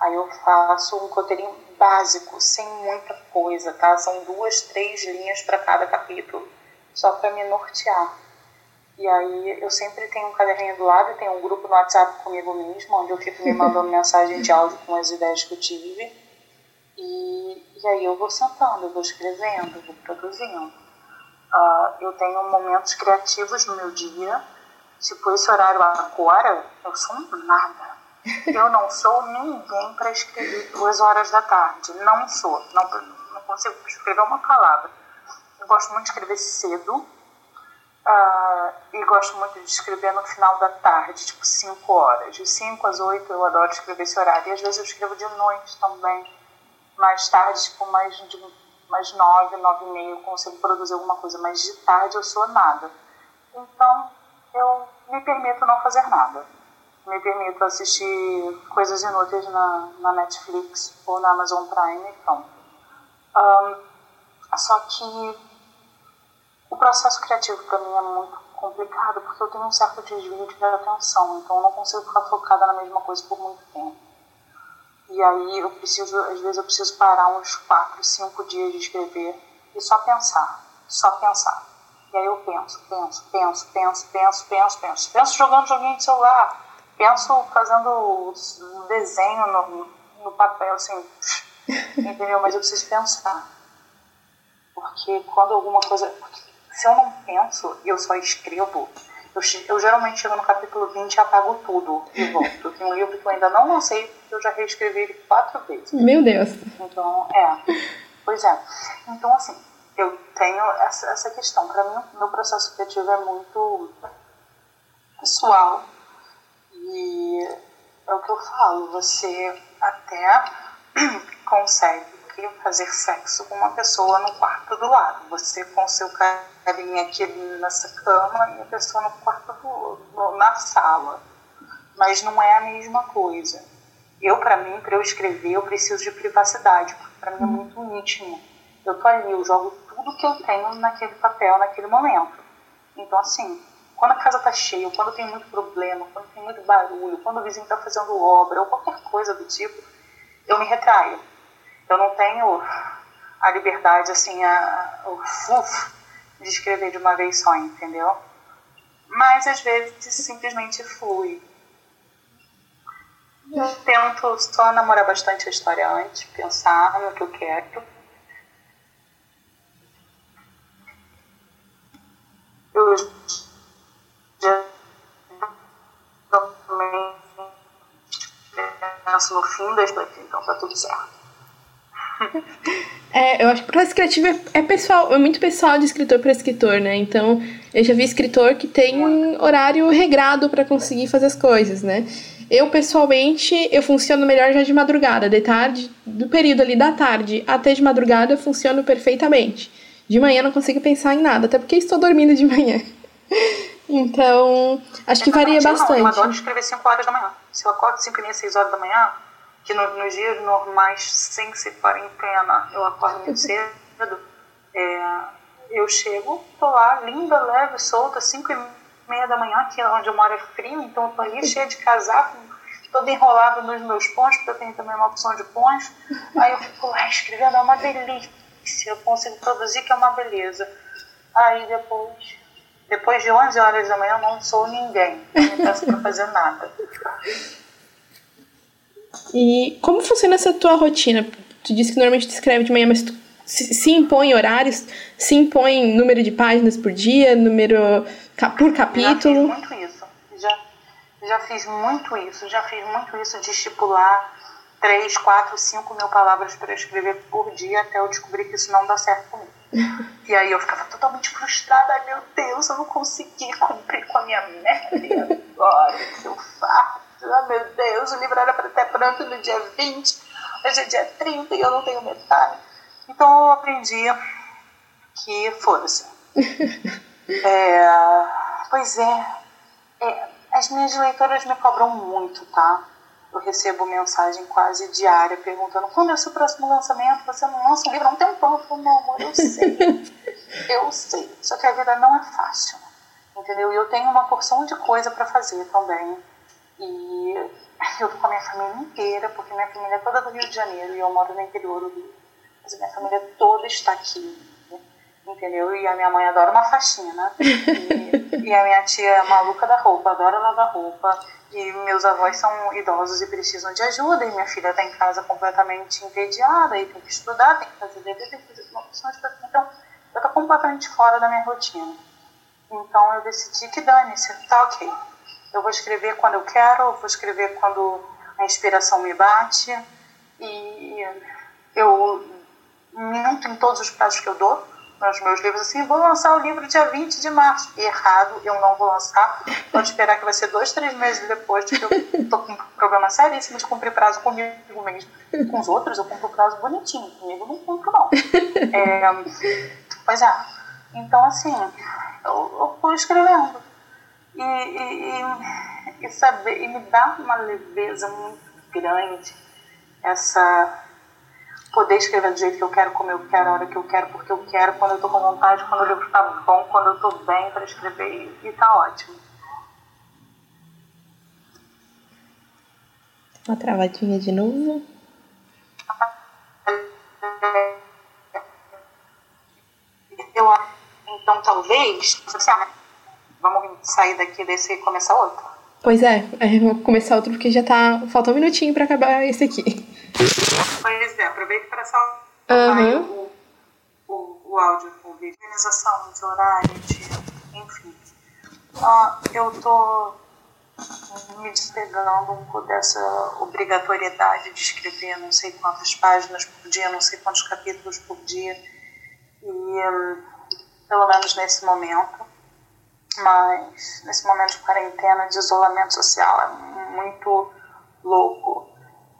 Aí eu faço um roteirinho básico, sem muita coisa, tá? São duas, três linhas para cada capítulo, só para me nortear. E aí eu sempre tenho um caderninho do lado, tenho um grupo no WhatsApp comigo mesmo, onde eu fico me (laughs) mandando mensagem de áudio com as ideias que eu tive. E, e aí eu vou sentando, eu vou escrevendo, vou produzindo. Uh, eu tenho momentos criativos no meu dia, tipo esse horário agora, eu sou nada eu não sou ninguém para escrever duas horas da tarde. Não sou. Não, não consigo escrever uma palavra. Eu gosto muito de escrever cedo. Uh, e gosto muito de escrever no final da tarde, tipo 5 horas. De 5 às 8 eu adoro escrever esse horário. E às vezes eu escrevo de noite também. Mais tarde, tipo mais, de, mais 9, 9 e meia eu consigo produzir alguma coisa. Mas de tarde eu sou nada. Então eu me permito não fazer nada me permito assistir coisas inúteis na, na Netflix ou na Amazon Prime e pronto. Um, só que o processo criativo para mim é muito complicado porque eu tenho um certo desvio de atenção, então eu não consigo ficar focada na mesma coisa por muito tempo. E aí eu preciso, às vezes eu preciso parar uns 4, 5 dias de escrever e só pensar, só pensar. E aí eu penso, penso, penso, penso, penso, penso, penso. Penso jogando joguinho de celular, penso fazendo um desenho no, no papel, assim, entendeu? Mas eu preciso pensar. Porque quando alguma coisa. Se eu não penso e eu só escrevo, eu, eu, geralmente chego no capítulo 20 e apago tudo e volto. Tem um livro que eu ainda não lancei, que eu já reescrevi ele quatro vezes. Meu Deus! Então, é. Pois é. Então, assim, eu tenho essa, essa questão. Para mim, meu processo criativo é muito pessoal e é o que eu falo, você até (clears throat) consegue fazer sexo com uma pessoa no quarto do lado. Você com seu carinha aqui nessa cama e a pessoa no quarto do, na sala. Mas não é a mesma coisa. Eu, para mim, para eu escrever, eu preciso de privacidade, porque para mim é muito íntimo. Eu tô ali, eu jogo tudo que eu tenho naquele papel, naquele momento. Então, assim, quando a casa está cheia, quando tem muito problema, quando tem muito barulho, quando o vizinho está fazendo obra ou qualquer coisa do tipo, eu me retraio. Eu não tenho a liberdade, assim, a, o fluxo de escrever de uma vez só, entendeu? Mas às vezes simplesmente flui. Eu tento só namorar bastante a história antes, pensar no que eu quero. Eu penso no fim da expectativa, então tá tudo certo. É, eu acho que o processo criativo é, é, pessoal, é muito pessoal de escritor para escritor, né? Então, eu já vi escritor que tem um horário regrado para conseguir fazer as coisas, né? Eu, pessoalmente, eu funciono melhor já de madrugada, de tarde, do período ali da tarde até de madrugada eu funciono perfeitamente. De manhã eu não consigo pensar em nada, até porque estou dormindo de manhã. Então, acho que varia bastante. Não, eu adoro escrever 5 horas da manhã. Se eu acordo 5 e meia, 6 horas da manhã, que no, nos dias normais, sem ser quarentena, eu acordo muito cedo, é, eu chego, tô lá, linda, leve, solta, 5 e meia da manhã, que é onde eu moro é frio, então eu tô ali cheia de casaco, todo enrolado nos meus pontos, porque eu tenho também uma opção de pontos. Aí eu fico lá escrevendo, é uma delícia, eu consigo produzir que é uma beleza. Aí depois, depois de 11 horas da manhã, eu não sou ninguém. Não peço pra fazer nada. E como funciona essa tua rotina? Tu disse que normalmente tu escreve de manhã, mas tu se, se impõe horários, se impõe número de páginas por dia, número por capítulo? Já fiz muito isso. Já, já fiz muito isso. Já fiz muito isso de estipular 3, 4, 5 mil palavras para escrever por dia até eu descobrir que isso não dá certo comigo. E aí eu ficava totalmente frustrada. Ai meu Deus, eu não consegui cumprir com a minha meta. Agora o que eu faço? Ai meu Deus, o livro era para ter pronto no dia 20, hoje é dia 30 e eu não tenho metade. Então eu aprendi que foda-se. é, pois é, é, as minhas leitoras me cobram muito, tá? Eu recebo mensagem quase diária perguntando quando é o seu próximo lançamento? Você não lança um livro há um tempão. Eu falo, meu amor, eu sei. (laughs) eu sei. Só que a vida não é fácil. Entendeu? E eu tenho uma porção de coisa para fazer também. E eu tô com a minha família inteira, porque minha família é toda do Rio de Janeiro e eu moro no interior do Rio. Mas a minha família toda está aqui entendeu? E a minha mãe adora uma faxina. E, e, a minha tia é maluca da roupa, adora lavar roupa. E meus avós são idosos e precisam de ajuda. E minha filha está em casa completamente entediada e tem que estudar, tem que fazer dever, tem que fazer uma opção de Então, eu estou completamente fora da minha rotina. Então, eu decidi que dane-se, tá ok. Eu vou escrever quando eu quero, eu vou escrever quando a inspiração me bate. E eu minto em todos os prazos que eu dou nos meus livros assim, vou lançar o livro dia 20 de março. Errado, eu não vou lançar. Pode esperar que vai ser dois, três meses depois, porque eu tô com um problema seríssimo de cumprir prazo comigo mesmo. Com os outros eu cumpro prazo bonitinho, comigo não cumpro não. É, pois é. Então assim, eu, eu fui escrevendo. E, e, e, e, saber, e me dá uma leveza muito grande essa poder escrever do jeito que eu quero, como eu quero, a hora que eu quero, porque eu quero, quando eu tô com vontade, quando o livro tá bom, quando eu tô bem para escrever e, e tá ótimo. Uma travadinha de novo. Eu, então talvez, vamos sair daqui desse e começar outro. Pois é, vou começar outro porque já tá. Falta um minutinho para acabar esse aqui. (laughs) Pois é, aproveita para salvar uhum. o, o, o áudio com vídeo. Organização de horário, de, enfim. Ah, eu tô me despegando um pouco dessa obrigatoriedade de escrever não sei quantas páginas por dia, não sei quantos capítulos por dia. E, hum, pelo menos nesse momento, mas nesse momento de quarentena, de isolamento social, é muito louco.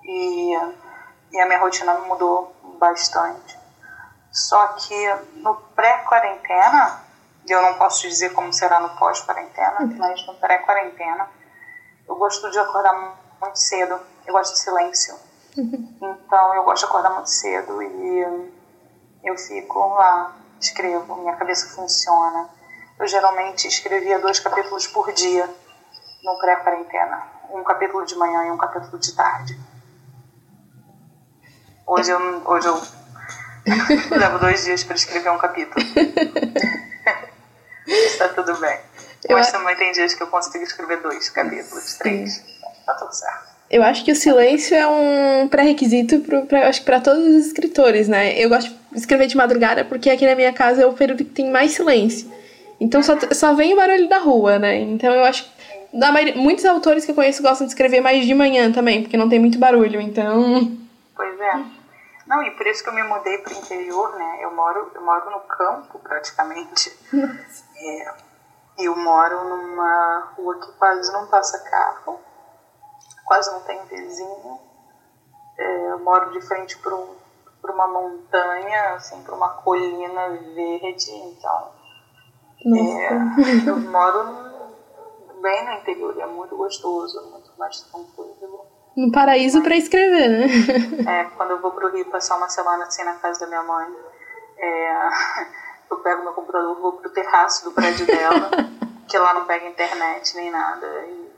E e a minha rotina mudou bastante. Só que no pré-quarentena, e eu não posso dizer como será no pós-quarentena, uhum. mas no pré-quarentena, eu gosto de acordar muito cedo, eu gosto de silêncio. Uhum. Então eu gosto de acordar muito cedo e eu fico lá, escrevo, minha cabeça funciona. Eu geralmente escrevia dois capítulos por dia no pré-quarentena, um capítulo de manhã e um capítulo de tarde. Hoje eu, hoje eu (laughs) levo dois dias para escrever um capítulo. Está (laughs) tudo bem. Mas eu... também tem dias que eu consigo escrever dois capítulos, três. Tá tudo certo. Eu acho que o silêncio é um pré-requisito para todos os escritores, né? Eu gosto de escrever de madrugada porque aqui na minha casa é o período que tem mais silêncio. Então só, só vem o barulho da rua, né? Então eu acho que maioria, muitos autores que eu conheço gostam de escrever mais de manhã também, porque não tem muito barulho, então. Pois é. Não, e por isso que eu me mudei para o interior, né? Eu moro, eu moro no campo, praticamente. É, eu moro numa rua que quase não passa carro, quase não tem vizinho. É, eu moro de frente para um, uma montanha, assim, para uma colina verde, então... É, eu moro bem no interior, é muito gostoso, muito mais tranquilo um paraíso para escrever, né? É, quando eu vou pro Rio passar uma semana assim na casa da minha mãe, é, (laughs) eu pego meu computador, vou pro terraço do prédio dela, que lá não pega internet nem nada. E,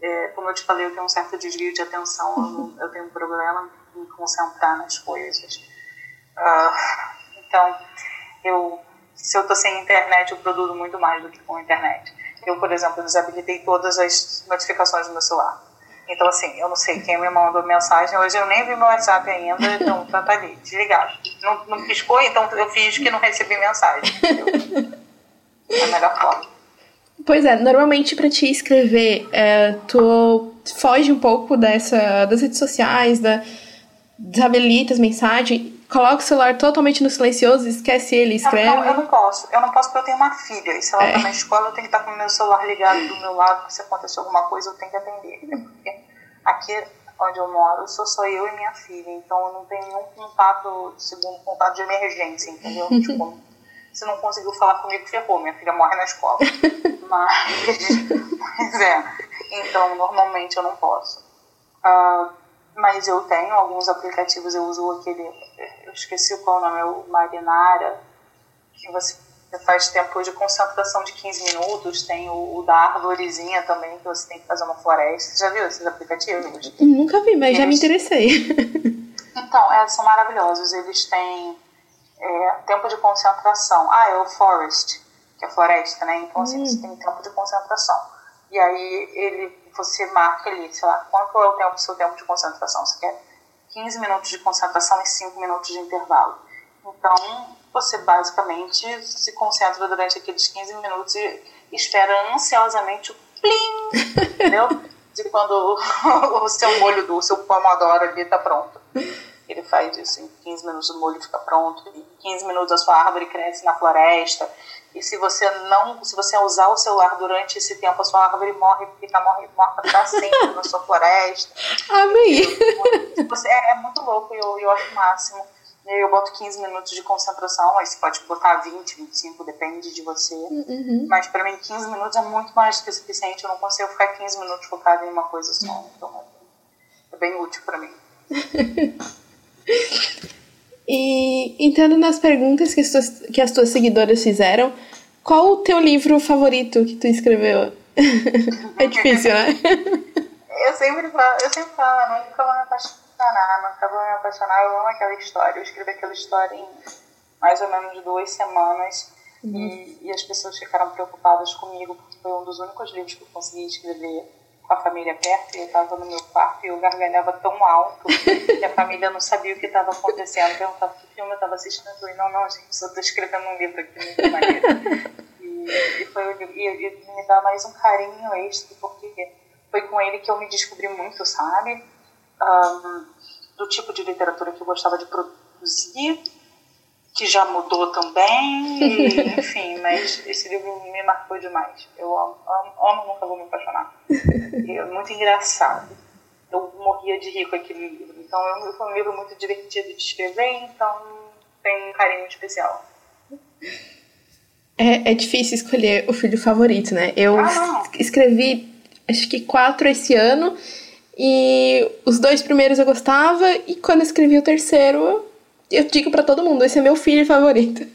e é, como eu te falei, eu tenho um certo desvio de atenção, eu, eu tenho um problema em concentrar nas coisas. Uh, então, eu se eu estou sem internet, eu produzo muito mais do que com internet. Eu, por exemplo, desabilitei todas as notificações do meu celular. Então, assim, eu não sei quem me mandou mensagem. Hoje eu nem vi meu WhatsApp ainda, (laughs) então tá, tá ali, desligado. Não, não piscou, então eu fiz que não recebi mensagem. É a melhor forma. Pois é, normalmente para te escrever, é, tu foge um pouco dessa, das redes sociais, da, desabilita as mensagens, coloca o celular totalmente no silencioso, esquece ele, escreve. Não, não, eu não posso. Eu não posso porque eu tenho uma filha. E se ela é. tá na escola, eu tenho que estar com o meu celular ligado do meu lado, se acontecer alguma coisa, eu tenho que atender. Porque aqui onde eu moro, sou só eu e minha filha. Então eu não tenho nenhum contato, segundo contato de emergência, entendeu? (laughs) tipo, se não conseguiu falar comigo, ferrou. Minha filha morre na escola. (laughs) mas, (laughs) mas é. Então, normalmente eu não posso. Uh, mas eu tenho alguns aplicativos, eu uso aquele, eu esqueci qual o nome, é o Marinara, que você faz tempo de concentração de 15 minutos, tem o, o da árvorezinha também, que você tem que fazer uma floresta. Já viu esses aplicativos? Nunca vi, mas Eles... já me interessei. então, é, são maravilhosos. Eles têm é, tempo de concentração. Ah, é o Forest, que é floresta, né? Então, assim, hum. você tem tempo de concentração. E aí, ele você marca ali, sei lá, quanto é o tempo, seu tempo de concentração? Você quer 15 minutos de concentração e 5 minutos de intervalo. Então, você basicamente se concentra durante aqueles 15 minutos e espera ansiosamente o plim, entendeu? De quando o, (laughs) seu molho do o seu pomodoro ali está pronto. Ele faz isso em 15 minutos o molho fica pronto, em 15 minutos a sua árvore cresce na floresta, e se você não, se você usar o celular durante esse tempo, a sua árvore morre, fica morre, morta para sempre na sua floresta. Você, é, é, muito louco e eu, eu acho o máximo. Eu boto 15 minutos de concentração, aí você pode botar 20, 25, depende de você. Uhum. Mas para mim 15 minutos é muito mais do que suficiente. Eu não consigo ficar 15 minutos focado em uma coisa só. Então é bem útil para mim. (laughs) E entrando nas perguntas que as, tuas, que as tuas seguidoras fizeram, qual o teu livro favorito que tu escreveu? (laughs) é difícil, né? eu sempre falo, eu sempre falo, nunca vou me apaixonar, nunca vou me apaixonar, eu amo aquela história. Eu escrevi aquela história em mais ou menos duas semanas uhum. e, e as pessoas ficaram preocupadas comigo porque foi um dos únicos livros que eu consegui escrever com a família perto, eu estava no meu quarto e eu gargalhava tão alto (laughs) que a família não sabia o que estava acontecendo. Eu perguntava que filme eu estava assistindo. Eu falei, não, não, gente, só estou escrevendo um livro aqui, muito maneiro. E, e, foi, e, e me dá mais um carinho extra, porque foi com ele que eu me descobri muito, sabe? Um, do tipo de literatura que eu gostava de produzir que já mudou também, e, (laughs) enfim, mas esse livro me marcou demais. Eu amo, amo, amo nunca vou me apaixonar. E (laughs) é muito engraçado. Eu morria de rir com aquele livro. Então, eu, foi um livro muito divertido de escrever, então tem um carinho especial. É, é difícil escolher o filho favorito, né? Eu ah, escrevi, acho que quatro esse ano, e os dois primeiros eu gostava, e quando escrevi o terceiro, eu digo para todo mundo, esse é meu filho favorito.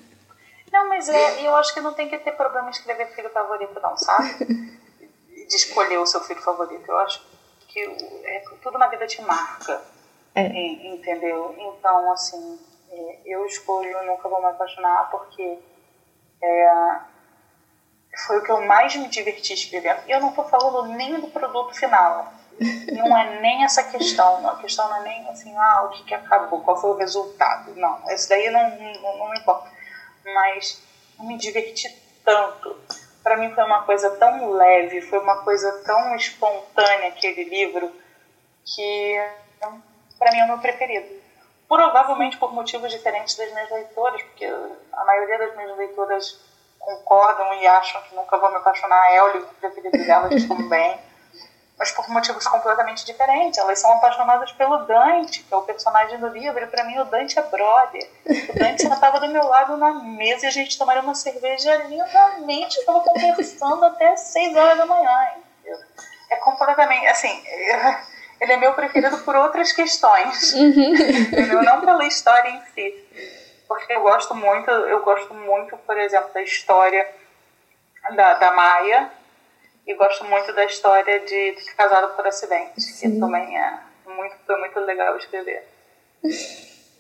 Não, mas é, eu acho que não tem que ter problema em escrever filho favorito, não, sabe? De escolher o seu filho favorito. Eu acho que é, tudo na vida te marca. É. Entendeu? Então, assim, é, eu escolho Nunca Vou Me Apaixonar porque é, foi o que eu mais me diverti escrevendo. E eu não tô falando nem do produto final não é nem essa questão. A questão não é nem assim, ah, o que, que acabou, qual foi o resultado. Não, isso daí não, não, não me importa. Mas eu me diverti tanto. Para mim foi uma coisa tão leve, foi uma coisa tão espontânea aquele livro que para mim é o meu preferido. Provavelmente por motivos diferentes das minhas leitoras, porque a maioria das minhas leitoras concordam e acham que nunca vou me apaixonar. É o livro preferido delas também mas por motivos completamente diferentes. Elas são apaixonadas pelo Dante, que é o personagem do livro, e para mim o Dante é brother. O Dante sentava do meu lado na mesa e a gente tomaria uma cerveja lindamente, estava conversando até 6 horas da manhã. Entendeu? É completamente, assim, (laughs) ele é meu preferido por outras questões, uhum. não pela história em si. Porque eu gosto muito, eu gosto muito, por exemplo, da história da, da Maia, e gosto muito da história de ter casado por acidente, Sim. que também é muito, foi muito legal escrever.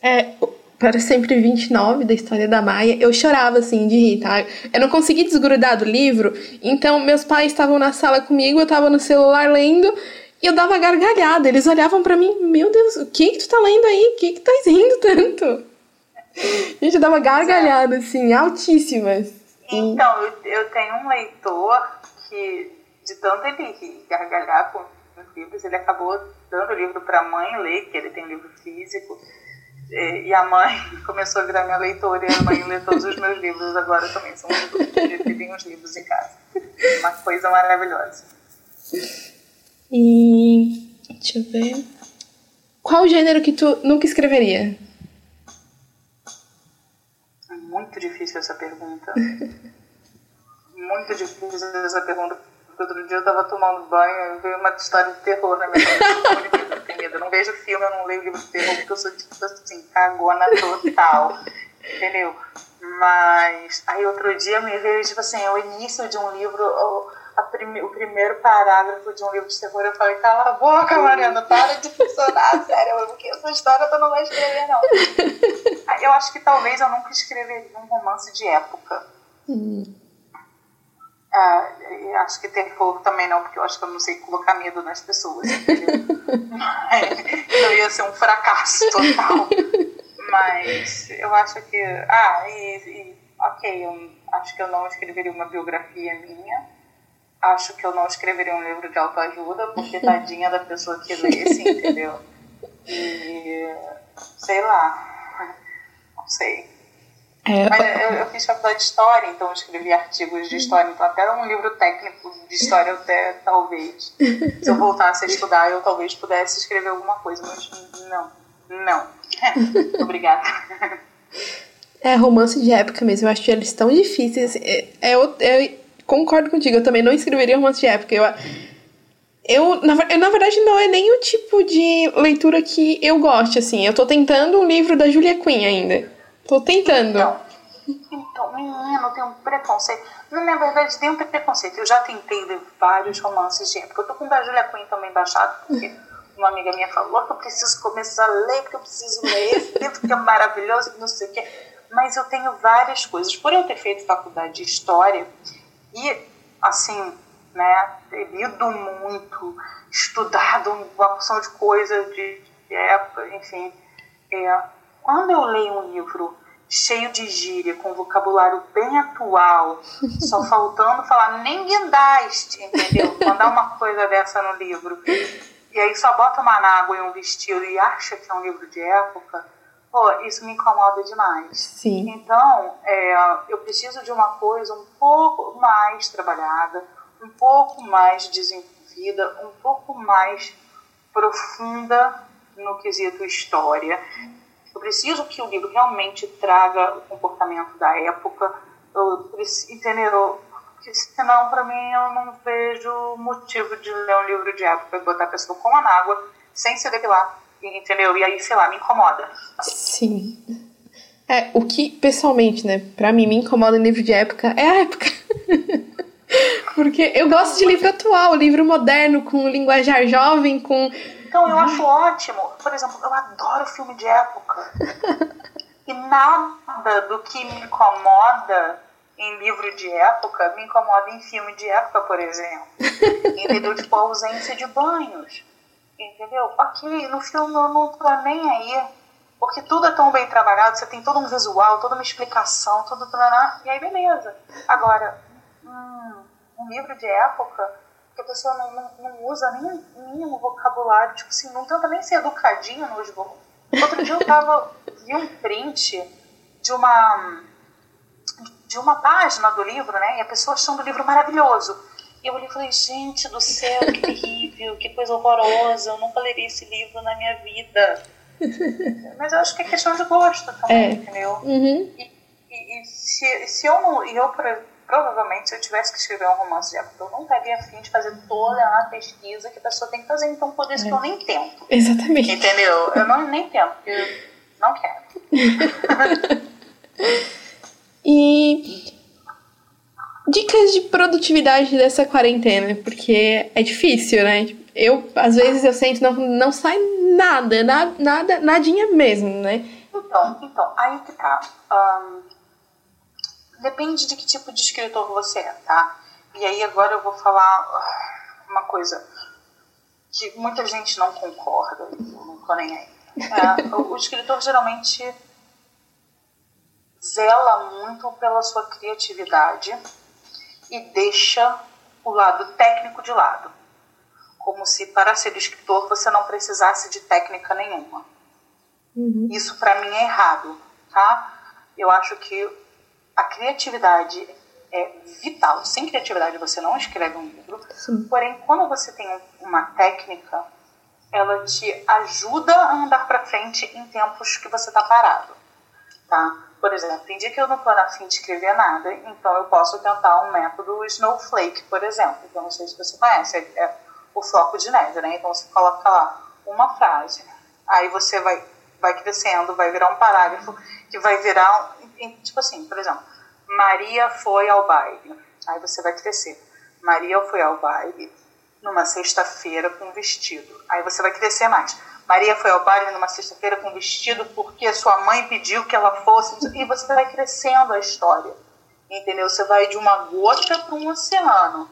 É, para sempre 29 da história da Maia, eu chorava assim de rir, tá? Eu não consegui desgrudar do livro, então meus pais estavam na sala comigo, eu tava no celular lendo e eu dava gargalhada. Eles olhavam para mim, meu Deus, o que que tu tá lendo aí? O que que tá rindo tanto? (laughs) Gente dava gargalhada assim, altíssimas. Então, eu, eu tenho um leitor que, de tanto ele rir, gargalhar com os livros, ele acabou dando o livro para a mãe ler, que ele tem livro físico. E a mãe (laughs) começou a virar minha leitora e a mãe lê todos os meus livros agora também. São que tem uns livros em casa. Uma coisa maravilhosa. E. Deixa eu ver. Qual gênero que tu nunca escreveria? Muito difícil essa pergunta. Muito difícil essa pergunta. Outro dia eu tava tomando banho e veio uma história de terror na minha cabeça. Eu. Eu não vejo filme, eu não leio livro de terror, porque eu sou tipo assim, cagona total. Entendeu? Mas aí outro dia me veio, tipo assim, o início de um livro, o, prime, o primeiro parágrafo de um livro de terror, eu falei, cala a boca, Mariana, para de funcionar, (laughs) sério, porque essa história tu não vai escrever, não. (laughs) eu acho que talvez eu nunca escreveria um romance de época. Hum. Uh, acho que terror também não, porque eu acho que eu não sei colocar medo nas pessoas, eu (laughs) ia ser um fracasso total. Mas eu acho que. Ah, e, e ok, eu acho que eu não escreveria uma biografia minha. Acho que eu não escreveria um livro de autoajuda, porque (laughs) tadinha da pessoa que lê, assim, entendeu? E. sei lá. Não sei. É, Mas eu, eu, fiz faculdade de história, então eu escrevi artigos de história, então até um livro técnico de história até talvez. Se eu voltasse a estudar, eu talvez pudesse escrever alguma coisa, mas não. Não. (laughs) Obrigada. É, romance de época mesmo, eu acho eles tão difíceis. É, é, eu, eu concordo contigo, eu também não escreveria romance de época. Eu, eu, na, na verdade, não é nem o tipo de leitura que eu gosto, assim. Eu tô tentando um livro da Julia Quinn ainda. Tô tentando. Então, então menino, eu tenho um preconceito. Na verdade, tem um preconceito. Eu já tentei ler vários romances de época. Eu tô com o da Julia Quinn também baixado, porque uma amiga minha falou que eu preciso começar a ler, porque eu preciso ler esse livro que é maravilhoso, não sei o quê. Mas eu tenho várias coisas. Por eu ter feito faculdade de História e, assim, né, ter lido muito, estudado uma porção de coisas de, de época, enfim. É, quando eu leio um livro cheio de gíria, com vocabulário bem atual, só (laughs) faltando falar nem guindaste, entendeu? Mandar uma coisa dessa no livro. E aí só bota uma água e um vestido e acha que é um livro de época, pô, isso me incomoda demais. Sim. Então, é, eu preciso de uma coisa um pouco mais trabalhada, um pouco mais desenvolvida, um pouco mais profunda no quesito história. Eu preciso que o livro realmente traga o comportamento da época, eu entendeu? Porque senão, para mim, eu não vejo motivo de ler um livro de época e botar a pessoa com a água, sem se depilar, entendeu? E aí, sei lá, me incomoda. Sim. É, o que, pessoalmente, né, pra mim me incomoda em livro de época é a época. (laughs) Porque eu gosto de livro atual, livro moderno, com linguajar jovem, com então eu acho ótimo. Por exemplo, eu adoro filme de época. (laughs) E nada do que me incomoda em livro de época me incomoda em filme de época, por exemplo. (laughs) Entendeu? Tipo, a ausência de banhos. Entendeu? Ok, no filme eu não tô nem aí. Porque tudo é tão bem trabalhado, você tem todo um visual, toda uma explicação, tudo. E aí, beleza. Agora, hum, um livro de época que a pessoa não, não, não usa nem o mínimo vocabulário, tipo assim, não tenta nem ser educadinha no esgoto. Outro dia eu tava, vi um print de uma de uma página do livro, né? E a pessoa achando o livro maravilhoso. E eu olhei e falei, gente do céu, que terrível, que coisa horrorosa, eu nunca leria esse livro na minha vida. Mas eu acho que é questão de gosto também, é. entendeu? Uhum. E, e, e, se, se eu não. Eu, por, provavelmente, se eu tivesse que escrever um romance de época, eu não estaria afim de fazer toda a pesquisa que a pessoa tem que fazer. Então, por isso é. que eu nem tento. Exatamente. Entendeu? Eu não, nem tento, porque eu não quero. (laughs) e dicas de produtividade dessa quarentena, porque é difícil, né? Eu, às vezes, eu sento não, não sai nada, nada, nada, nadinha mesmo, né? Então, então aí que tá. Um, depende de que tipo de escritor você é, tá? E aí agora eu vou falar uma coisa que muita gente não concorda, eu não tô nem aí. É, (laughs) o, escritor geralmente zela muito pela sua criatividade e deixa o lado técnico de lado. Como se para ser escritor você não precisasse de técnica nenhuma. Uhum. Isso para mim é errado, tá? Eu acho que a criatividade é vital. Sem criatividade você não escreve um livro. Sim. Porém, quando você tem uma técnica, ela te ajuda a andar para frente em tempos que você está parado, tá? Por exemplo, tem dia que eu não estou afim de escrever nada, então eu posso tentar um método Snowflake, por exemplo. Então, não sei se você conhece, é, é o floco de neve, né? Então, você coloca lá uma frase, aí você vai, vai crescendo, vai virar um parágrafo, que vai virar, tipo assim, por exemplo, Maria foi ao baile. Aí você vai crescer. Maria foi ao baile numa sexta-feira com vestido. Aí você vai crescer mais. Maria foi ao baile numa sexta-feira com vestido porque sua mãe pediu que ela fosse. E você vai crescendo a história. Entendeu? Você vai de uma gota para um oceano.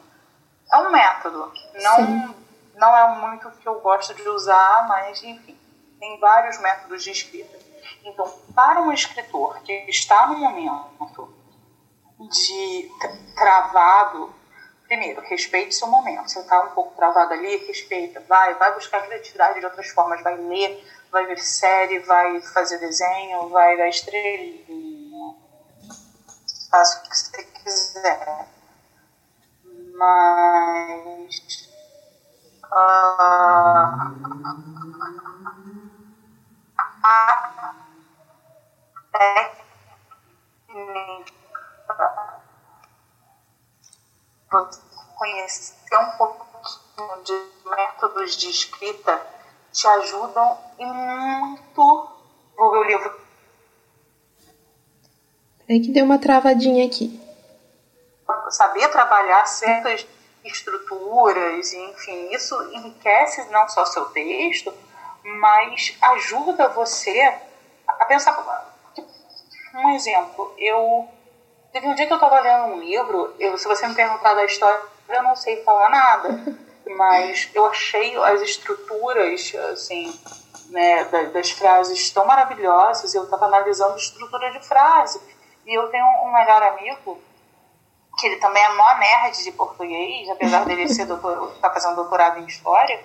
É um método. Não, não é muito que eu gosto de usar, mas enfim. Tem vários métodos de escrita. Então, para um escritor que está no momento de travado, primeiro, respeite seu momento. Se está um pouco travado ali, respeita, vai, vai buscar criatividade de outras formas, vai ler, vai ver série, vai fazer desenho, vai dar estrelinha. Faça o que você quiser. Mas. Uh, a técnica conhecer um pouquinho de métodos de escrita te ajudam e muito. Vou ver o livro. É que deu uma travadinha aqui. Saber trabalhar certas estruturas, enfim, isso enriquece não só seu texto, mas ajuda você a pensar. Um exemplo, eu Teve um dia que eu estava lendo um livro, eu, se você me perguntar da história, eu não sei falar nada, (laughs) mas eu achei as estruturas, assim, né, das, frases tão maravilhosas, eu estava analisando a estrutura de frase. E eu tenho um melhor amigo, que ele também é mó nerd de português, apesar dele ser doutor, tá fazendo doutorado em história.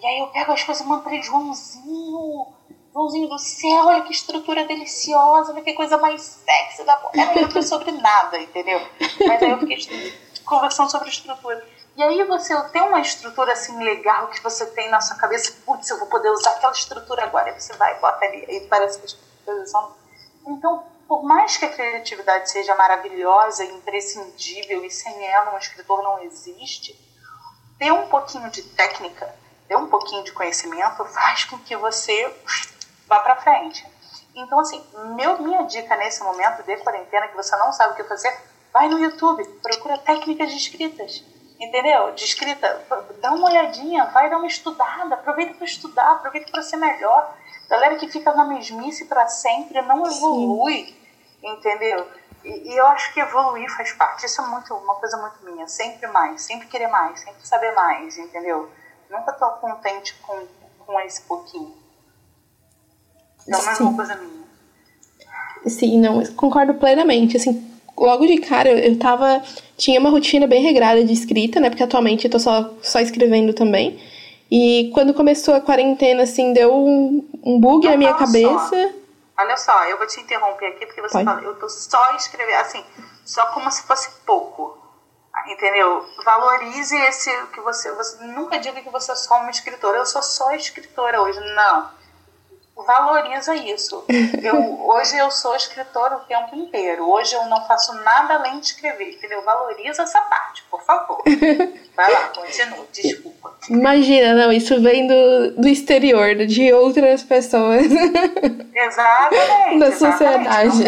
E aí eu pego as coisas e mando pra ele, Joãozinho, Joãozinho do céu, olha que estrutura deliciosa, olha que coisa mais sexy da porra. Um livro sobre nada, entendeu? Mas aí eu fiquei conversando sobre estrutura. E aí você tem uma estrutura assim legal que você tem na sua cabeça, putz, eu vou poder usar aquela estrutura agora. Aí você vai e bota ali, aí parece que as coisas são. Então, por mais que a criatividade seja maravilhosa, imprescindível e sem ela um escritor não existe, ter um pouquinho de técnica, ter um pouquinho de conhecimento faz com que você vá para frente. Então, assim, meu, minha dica nesse momento de quarentena, que você não sabe o que fazer, vai no YouTube, procura técnicas de escritas, entendeu? De escrita, dá uma olhadinha, vai dar uma estudada, aproveita para estudar, aproveita para ser melhor. Galera que fica na mesmice para sempre não evolui, Sim. entendeu? E, e, eu acho que evoluir faz parte. Isso é muito, uma coisa muito minha. Sempre mais, sempre querer mais, sempre saber mais, entendeu? Nunca tô contente com, com esse pouquinho. Não, é uma coisa minha. Sim, não, concordo plenamente. Assim, logo de cara eu tava. Tinha uma rotina bem regrada de escrita, né? Porque atualmente eu tô só, só escrevendo também. E quando começou a quarentena, assim, deu um, um bug não, na minha cabeça. Só. Olha só, eu vou te interromper aqui porque você Pode. fala, eu tô só escrevendo, assim, só como se fosse pouco. Entendeu? Valorize esse que você, você. Nunca diga que você é só uma escritora. Eu sou só escritora hoje. Não valoriza isso. Eu, (laughs) hoje eu sou escritora o tempo inteiro. Hoje eu não faço nada além de escrever, entendeu? Valoriza essa parte, por favor. Vai lá, continue, desculpa. Imagina, não, isso vem do, do exterior, de outras pessoas. Exatamente. da sociedade.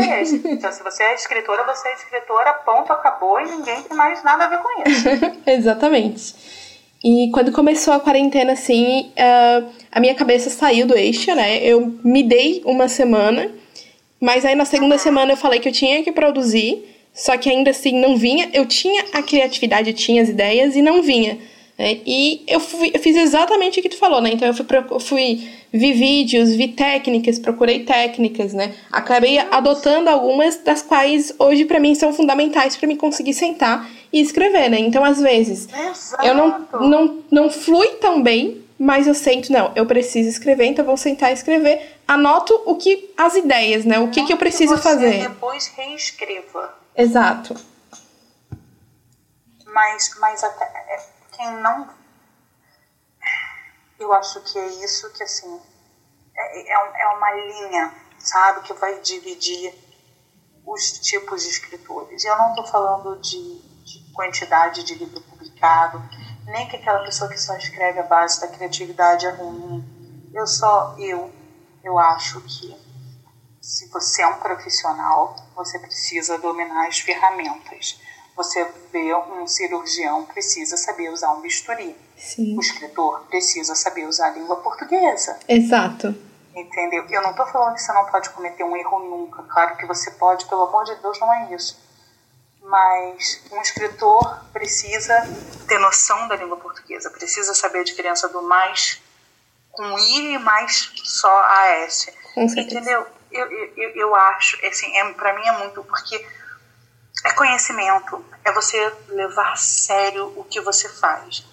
Então, se você é escritora, você é escritora, ponto, acabou, e ninguém tem mais nada a ver com isso. (laughs) Exatamente. E quando começou a quarentena, assim, uh, a minha cabeça saiu do eixo, né? Eu me dei uma semana Mas aí na segunda semana eu falei que eu tinha que produzir, só que ainda assim não vinha. Eu tinha a criatividade, eu tinha as ideias e não vinha. Né? E eu, fui, eu fiz exatamente o que tu falou, né? Então eu fui, eu fui vi vídeos, vi técnicas, procurei técnicas, né? Acabei adotando algumas das quais hoje para mim são fundamentais para me conseguir sentar e escrever, né? Então às vezes Exato. eu não, não, não flui tão bem, mas eu sento, não, eu preciso escrever, então vou sentar e escrever. Anoto o que as ideias, né? O que, que eu preciso você fazer. Depois reescreva. Exato. Mas, mas até, é, quem não. Eu acho que é isso que, assim, é, é, é uma linha, sabe, que vai dividir os tipos de escritores. Eu não estou falando de, de quantidade de livro publicado, nem que aquela pessoa que só escreve a base da criatividade é ruim. Eu só, eu, eu acho que se você é um profissional, você precisa dominar as ferramentas. Você vê um cirurgião precisa saber usar um bisturi. Sim. O escritor precisa saber usar a língua portuguesa. Exato. Entendeu? Eu não estou falando que você não pode cometer um erro nunca. Claro que você pode, pelo amor de Deus, não é isso. Mas um escritor precisa ter noção da língua portuguesa, precisa saber a diferença do mais com I e mais só AS. Entendeu? Eu, eu, eu acho, assim, é, para mim é muito, porque é conhecimento, é você levar a sério o que você faz.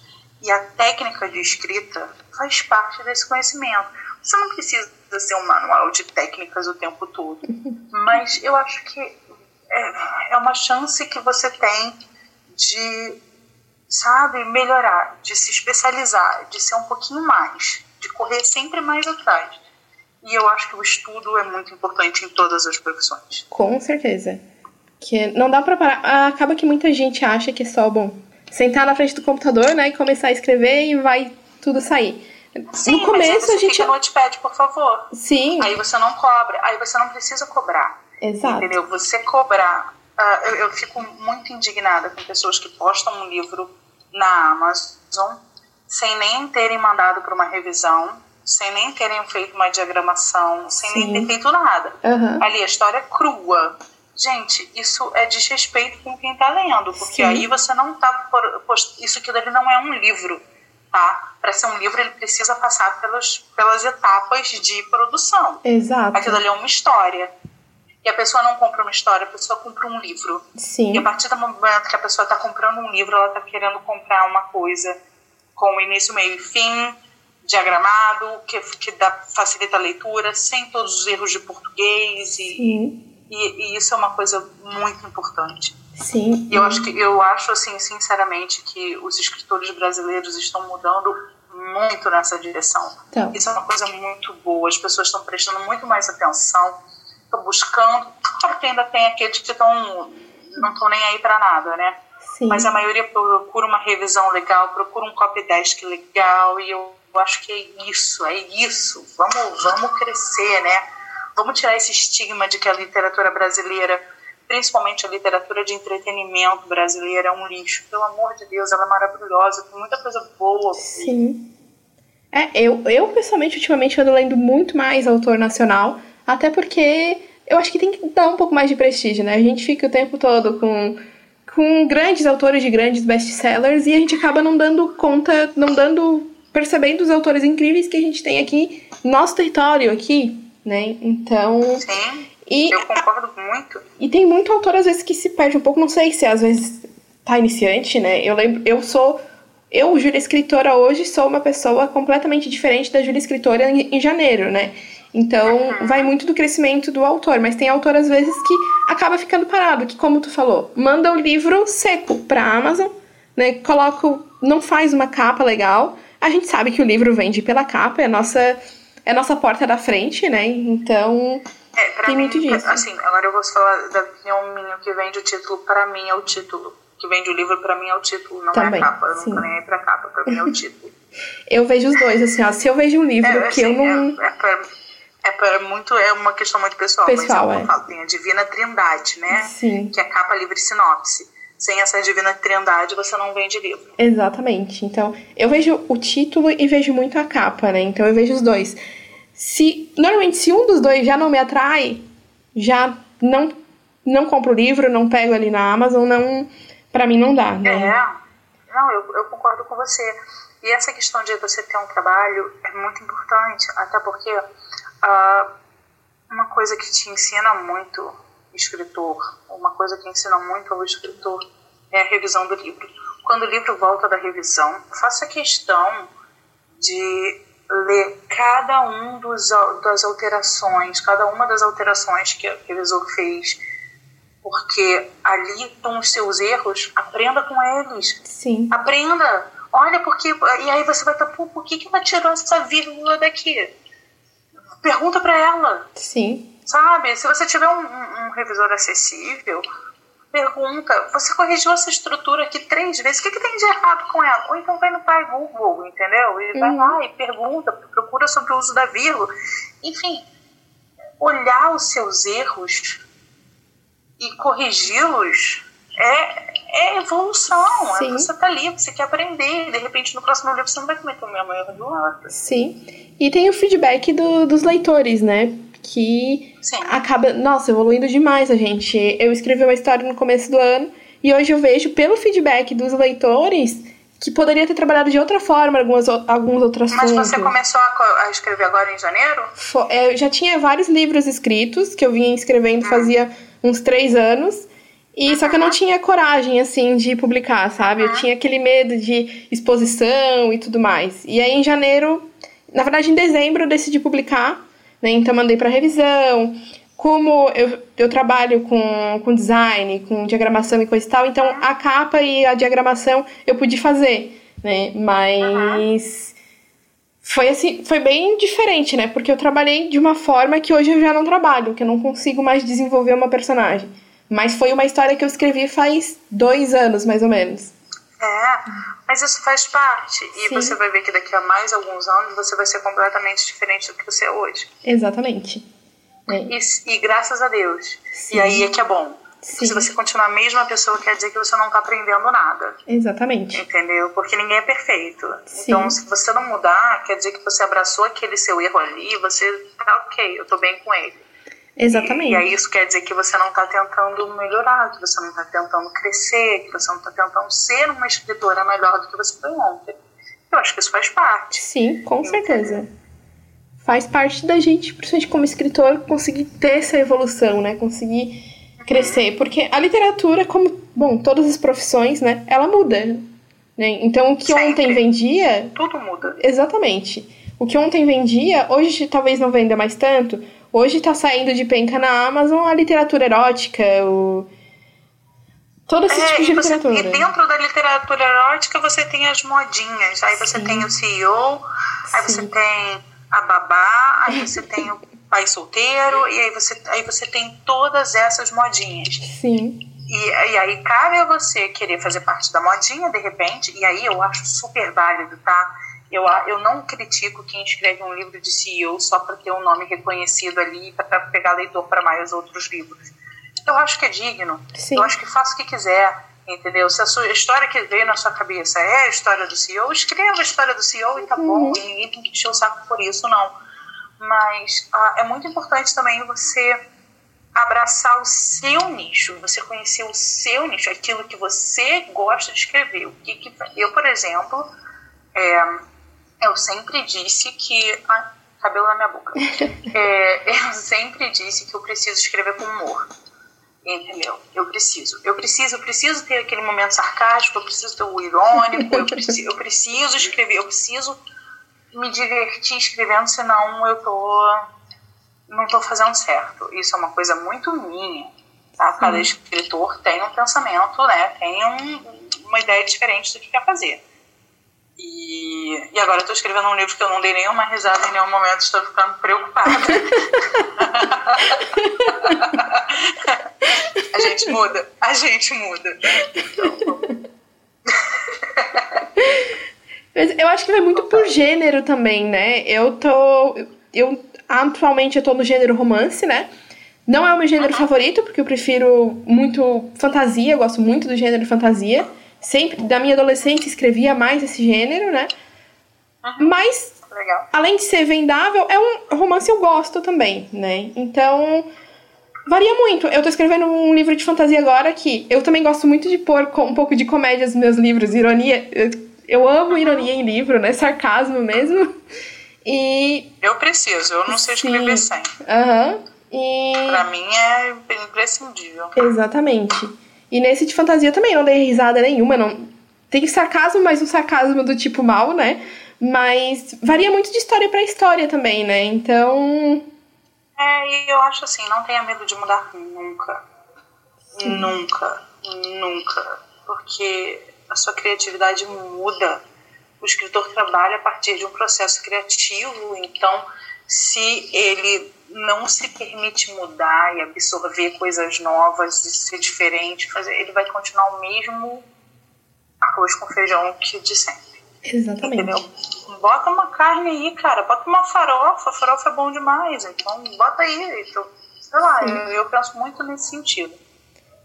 E a técnica de escrita faz parte desse conhecimento. Você não precisa ser um manual de técnicas o tempo todo, (laughs) mas eu acho que é, é uma chance que você tem de, sabe, melhorar, de se especializar, de ser um pouquinho mais, de correr sempre mais atrás. E eu acho que o estudo é muito importante em todas as profissões. Com certeza. Que não dá pra parar. Acaba que muita gente acha que é só, bom, sentar na frente do computador, né, e começar a escrever e vai tudo sair. Sim, no começo mas aí você a gente. fica no Notepad, por favor. Sim, Aí você não cobra, aí você não precisa cobrar. Exato. Entendeu? Você cobrar. ah, eu, eu fico muito indignada com pessoas que postam um livro na Amazon sem nem terem mandado para uma revisão, sem nem terem feito uma diagramação, sem Sim. nem ter feito nada. Aham. Ali, a história é crua. Gente, isso é desrespeito com quem tá lendo, porque Sim. aí você não tá. post- Isso aqui dali não é um livro, tá? Para ser um livro, ele precisa passar pelas, pelas etapas de produção. Exato. Aquilo ali é uma história. E a pessoa não compra uma história, a pessoa compra um livro. E a Sim, partir do momento que a pessoa está comprando um livro, ela está querendo comprar uma coisa com início, meio e fim, diagramado, que, que dá, facilita a leitura, sem todos os erros de português. E, sim, e, e isso é uma coisa muito importante. sim. E eu acho, que, eu acho assim, sinceramente, que os escritores brasileiros estão mudando muito nessa direção. Então, Isso é uma coisa muito boa. As pessoas estão prestando muito mais atenção, estão buscando. Claro que ainda tem aqueles que estão não estão nem aí para nada, né? sim. Mas a maioria procura uma revisão legal, procura um copy desk legal e eu acho que é isso, é isso. Vamos, vamos crescer, né? Vamos tirar esse estigma de que a literatura brasileira, principalmente a literatura de entretenimento brasileira, é um lixo. Pelo amor de Deus, ela é maravilhosa, tem muita coisa boa. Sim. É, eu, eu pessoalmente, ultimamente, ando lendo muito mais autor nacional, até porque eu acho que tem que dar um pouco mais de prestígio, né? A gente fica o tempo todo com, com grandes autores de grandes best-sellers e a gente acaba não dando conta, não dando, percebendo os autores incríveis que a gente tem aqui, no nosso território aqui, né? Então, Sim, e eu concordo muito. e tem muito autor, às vezes, que se perde um pouco. Não sei se às vezes tá iniciante, né? Eu lembro, eu sou. Eu, Júlia Escritora, hoje sou uma pessoa completamente diferente da Júlia Escritora em, em janeiro, né? Então, vai muito do crescimento do autor, mas tem autor, às vezes, que acaba ficando parado, que, como tu falou, manda o livro seco pra Amazon, né? Coloca. não faz uma capa legal. A gente sabe que o livro vende pela capa, é a nossa, é a nossa porta da frente, né? Então. É, Tem mim, muito disso. Assim, agora eu vou falar da opinião minha, que vende o título, pra mim é o título. Que vende o livro, pra mim é o título, não Também, é a capa. Eu sim. não tô nem aí pra capa, pra mim é o (laughs) título. Eu vejo os dois, assim, ó. Se eu vejo um livro É, que eu assim, não. é, é, pra, é pra muito, é uma questão muito pessoal, Pessoal, mas é é. falo, tem a Divina Trindade, né? Sim, Que é capa livre sinopse. Sem essa Divina Trindade, você não vende livro. exatamente. Então, eu vejo o título e vejo muito a capa, né? Então, eu vejo os dois. Se normalmente se um dos dois já não me atrai, já não não compro o livro, não pego ali na Amazon, não para mim não dá, né? É. Não, eu, eu concordo com você. E essa questão de você ter um trabalho é muito importante, até porque uh, uma coisa que te ensina muito escritor, uma coisa que ensina muito ao escritor é a revisão do livro. Quando o livro volta da revisão, faça questão de ler cada um dos das alterações, cada uma das alterações que o revisor fez, porque ali estão os seus erros, aprenda com eles. Sim. Aprenda. Olha, porque. E aí você vai estar, pô, por que, que ela tirou essa vírgula daqui? Pergunta para ela. Sim. Sabe? Se você tiver um, um, um, revisor acessível, pergunta: você corrigiu essa estrutura aqui três vezes, o que, que tem de errado com ela? Ou então vai no pai Google, entendeu? E uhum. vai lá e pergunta, procura sobre o uso da vírgula. Enfim, olhar os seus erros e corrigi-los é, é evolução. É, você tá ali, você quer aprender. De repente, no próximo livro, você não vai cometer o mesmo erro do outro. Sim. E tem o feedback do, dos leitores, né? Que Sim. acaba. Nossa, evoluindo demais a gente. Eu escrevi uma história no começo do ano e hoje eu vejo, pelo feedback dos leitores, que poderia ter trabalhado de outra forma algumas, alguns outros Mas você começou a, a, escrever agora em janeiro? É, eu já tinha vários livros escritos que eu vinha escrevendo hum. fazia uns três anos. E só que eu não tinha coragem, assim, de publicar, sabe? Eu tinha aquele medo de exposição e tudo mais. E aí, em janeiro, na verdade, em dezembro, eu decidi publicar, né? Então, mandei para revisão. Como eu, eu trabalho com, com design, com diagramação e coisa e tal, então a capa e a diagramação eu pude fazer, né? Mas. Foi assim, foi bem diferente, né? Porque eu trabalhei de uma forma que hoje eu já não trabalho, que eu não consigo mais desenvolver uma personagem. Mas foi uma história que eu escrevi faz dois anos, mais ou menos. É, mas isso faz parte. E Sim. você vai ver que daqui a mais alguns anos você vai ser completamente diferente do que você é hoje. Exatamente. É. E, e, graças a Deus. Sim. E aí é que é bom. Sim. Se você continuar a mesma pessoa, quer dizer que você não está aprendendo nada. Exatamente. Entendeu? Porque ninguém é perfeito. Sim. Então, se você não mudar, quer dizer que você abraçou aquele seu erro ali, você tá ok, eu tô bem com ele. Exatamente. E, e aí isso quer dizer que você não está tentando melhorar, que você não está tentando crescer, que você não está tentando ser uma escritora melhor do que você foi ontem. Eu acho que isso faz parte. Sim, com certeza. Faz parte da gente, principalmente como escritor, conseguir ter essa evolução, né? Conseguir crescer. Uhum. Porque a literatura, como, bom, todas as profissões, né? Ela muda. Né? Então, o que Sempre. ontem vendia... Tudo muda. Exatamente. O que ontem vendia, hoje talvez não venda mais tanto, Hoje está saindo de penca na Amazon a literatura erótica, o... todo esse é, tipo de você, literatura. E dentro da literatura erótica você tem as modinhas. Aí você Sim. tem o CEO, aí Sim. você tem a babá, aí você tem o pai solteiro, e aí você, aí você tem todas essas modinhas. Sim. E, e aí cabe a você querer fazer parte da modinha, de repente, e aí eu acho super válido, tá? Eu, eu não critico quem escreve um livro de CEO só para ter um nome reconhecido ali para pegar leitor para mais outros livros. Eu acho que é digno. Sim. Eu acho que faça o que quiser, entendeu? Se a sua história que veio na sua cabeça é a história do CEO, escreva a história do CEO e tá uhum. bom. E ninguém tem que encher o saco por isso, não. Mas ah, é muito importante também você abraçar o seu nicho, você conhecer o seu nicho, aquilo que você gosta de escrever. O que, que eu, por exemplo, é, eu sempre disse que. Ai, cabelo na minha boca. (laughs) É, eu sempre disse que eu preciso escrever com humor. Entendeu? Eu preciso. Eu preciso, eu preciso ter aquele momento sarcástico, eu preciso ter o irônico, eu preciso, eu preciso escrever, eu preciso me divertir escrevendo, senão eu tô. não tô fazendo certo. Isso é uma coisa muito minha. Tá? Cada hum. escritor tem um pensamento, né? Tem um, uma ideia diferente do que quer fazer. E, e agora eu estou escrevendo um livro que eu não dei nenhuma risada em nenhum momento, estou ficando preocupada. (laughs) a gente muda, a gente muda. Então, (laughs) Mas eu acho que vai muito por gênero também, né? Eu tô. Eu atualmente eu tô no gênero romance, né? Não é o meu gênero favorito, porque eu prefiro muito fantasia, eu gosto muito do gênero fantasia sempre, da minha adolescência, escrevia mais esse gênero, né? Uhum. Mas, Legal. além de ser vendável, é um romance eu gosto também, né? Então, Varia muito. Eu tô escrevendo um livro de fantasia agora que eu também gosto muito de pôr um pouco de comédia nos meus livros, ironia. Eu amo ironia em livro, né? Sarcasmo mesmo. E. Eu preciso, eu não sei escrever sem. Aham. Uhum. E... Pra mim é imprescindível. Exatamente. E nesse de fantasia também não dei risada nenhuma, não. Tem sarcasmo, mas um sarcasmo do tipo mal, né? Mas varia muito de história para história também, né? Então. É, e eu acho assim, não tenha medo de mudar nunca. Sim. Nunca. Nunca. Porque a sua criatividade muda. O escritor trabalha a partir de um processo criativo, então se ele não se permite mudar e absorver coisas novas e ser diferente, fazer, ele vai continuar o mesmo arroz com feijão que de sempre. Exatamente. Entendeu? Bota uma carne aí, cara, bota uma farofa, farofa é bom demais, então bota aí, então, sei lá, eu, eu, penso muito nesse sentido.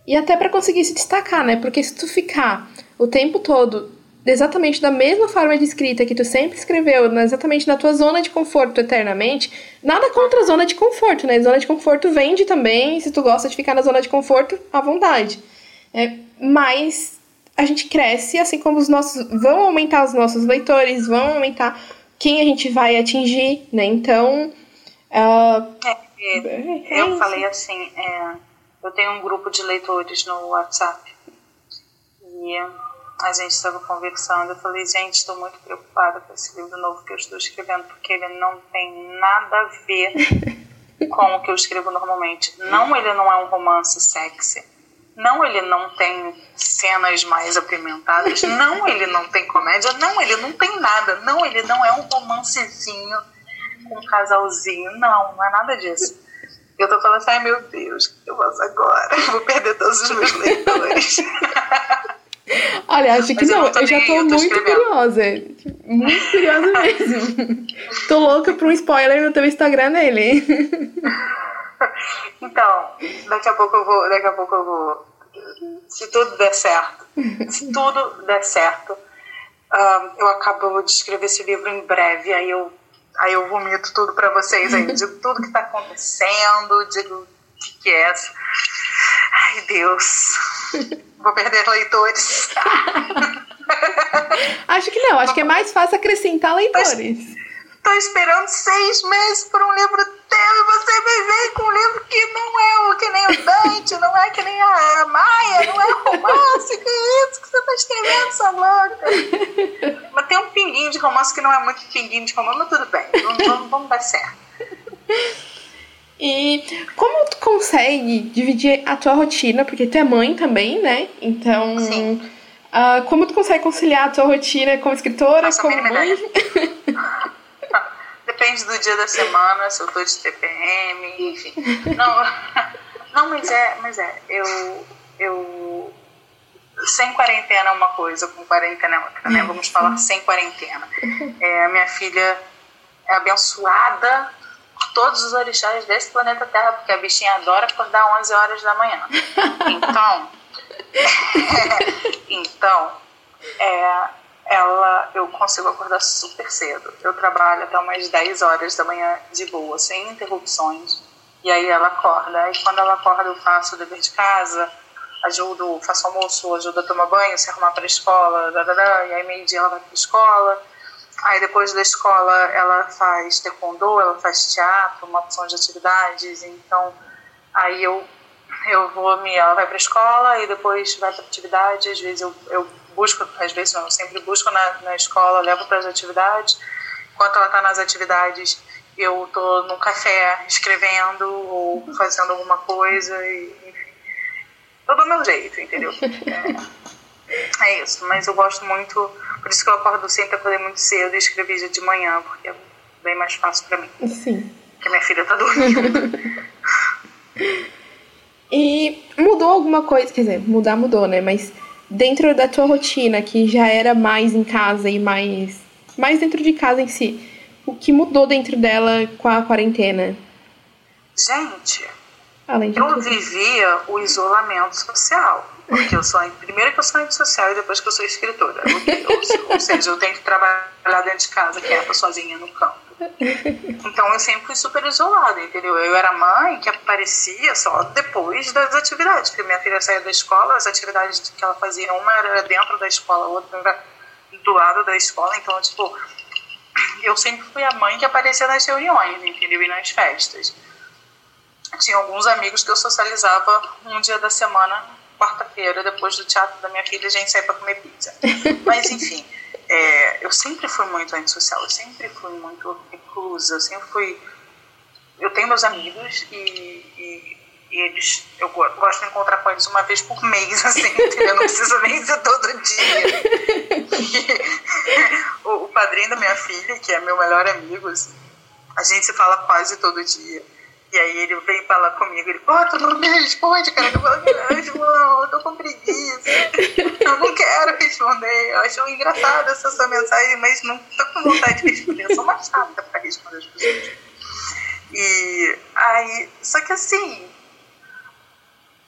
E até para conseguir se destacar, né? Porque se tu ficar o tempo todo exatamente da mesma forma de escrita que tu sempre escreveu, exatamente na tua zona de conforto eternamente, nada contra a zona de conforto, né? Zona de conforto vende também, se tu gosta de ficar na zona de conforto, à vontade. É, mas a gente cresce, assim como os nossos. vão aumentar os nossos leitores, vão aumentar quem a gente vai atingir, né? Então. Uh, é, eu falei assim, é, eu tenho um grupo de leitores no WhatsApp. E a gente estava conversando, eu falei, gente, estou muito preocupada com esse livro novo que eu estou escrevendo, porque ele não tem nada a ver (laughs) com o que eu escrevo normalmente. Não, ele não é um romance sexy. Não, ele não tem cenas mais apimentadas. Não, ele não tem comédia. Não, ele não tem nada. Não, ele não é um romancezinho com um casalzinho. Não, não é nada disso. Eu tô falando assim, ai meu Deus, o que eu faço agora? Eu (laughs) vou perder todos os meus leitores. (laughs) Olha, acho que não, eu, eu já tô, eu tô muito curiosa. Muito curiosa mesmo. (laughs) tô louca pra um spoiler no teu Instagram nele. então, daqui a pouco eu vou. Daqui a pouco eu vou. Se tudo der certo. Se tudo der certo. Um, eu acabo de escrever esse livro em breve, aí eu, aí eu vomito tudo para vocês aí, digo (laughs) tudo que tá acontecendo, digo o que, que é. Ai, Deus. (laughs) Vou perder leitores. (laughs) acho que não, acho que é mais fácil acrescentar leitores. Tô esperando seis meses por um livro teu e você me vem com um livro que não é o que nem o Dante, não é que nem a Maia, não é romance, que isso que você tá escrevendo, sua louca? Mas tem um pinguinho de romance que não é muito pinguinho de romance, mas tudo bem, vamos, vamos, vamos dar certo. E como tu consegue dividir a tua rotina, porque tu é mãe também, né? Então, uh, como tu consegue conciliar a tua rotina como escritora, Nossa, como mãe? (laughs) Depende do dia da semana, se eu tô de TPM, enfim. Não, (laughs) não mas é, mas é, eu, eu sem quarentena é uma coisa, com quarentena é outra, né? Vamos falar sem quarentena. É, a minha filha é abençoada todos os orixás desse planeta Terra, porque a bichinha adora acordar 11 horas da manhã. Então, (laughs) então é, ela, eu consigo acordar super cedo. Eu trabalho até umas 10 horas da manhã de boa, sem interrupções. E aí ela acorda. E quando ela acorda, eu faço o dever de casa, ajudo, faço almoço, ajudo a tomar banho, se arrumar para a escola, e aí meio-dia ela vai para a escola Aí depois da escola ela faz taekwondo, ela faz teatro, uma opção de atividades. Então aí eu eu vou me ela vai para a escola e depois vai para atividade. Às vezes eu, eu busco, às vezes não, eu sempre busco na, na escola, levo para as atividades. Enquanto ela está nas atividades, eu tô no café escrevendo ou fazendo alguma coisa e enfim, do meu jeito, entendeu? É, (laughs) é isso. Mas eu gosto muito por isso que eu acordo sempre, acordei muito cedo e escrevi já de manhã, porque é bem mais fácil para mim. Sim. Porque minha filha tá dormindo. (laughs) e mudou alguma coisa, quer dizer, mudar mudou, né? Mas dentro da tua rotina, que já era mais em casa e mais, mais dentro de casa em si, o que mudou dentro dela com a quarentena? Gente, Além de eu tudo. vivia o isolamento social. Porque eu sou, primeiro que eu sou antissocial e depois que eu sou escritora. Ou, ou, seja, eu tenho que trabalhar dentro de casa, quieta, sozinha no campo. Então eu sempre fui super isolada, entendeu? Eu era mãe que aparecia só depois das atividades, porque minha filha saía da escola, as atividades que ela fazia, uma era dentro da escola, outra era do lado da escola, então, tipo, eu sempre fui a mãe que aparecia nas reuniões, entendeu? E nas festas. Tinha alguns amigos que eu socializava um dia da semana, quarta-feira, depois do teatro da minha filha, a gente saía para comer pizza. (laughs) Mas, enfim, é, eu sempre fui muito antissocial, eu sempre fui muito reclusa, eu sempre fui. Eu tenho meus amigos e, e, e eles. Eu gosto de encontrar com eles uma vez por mês, (laughs) assim, entendeu? Não precisa nem ser todo dia. E, (laughs) o, o padrinho da minha filha, que é meu melhor amigo, assim, a gente se fala quase todo dia. E aí ele vem falar comigo, ele, pô, tu não me responde, cara. Eu falo, João, eu tô com preguiça. Eu não quero responder. Eu acho engraçado essa sua mensagem, mas não tô com vontade de responder. Eu sou uma chata pra responder as pessoas. E aí, só que assim,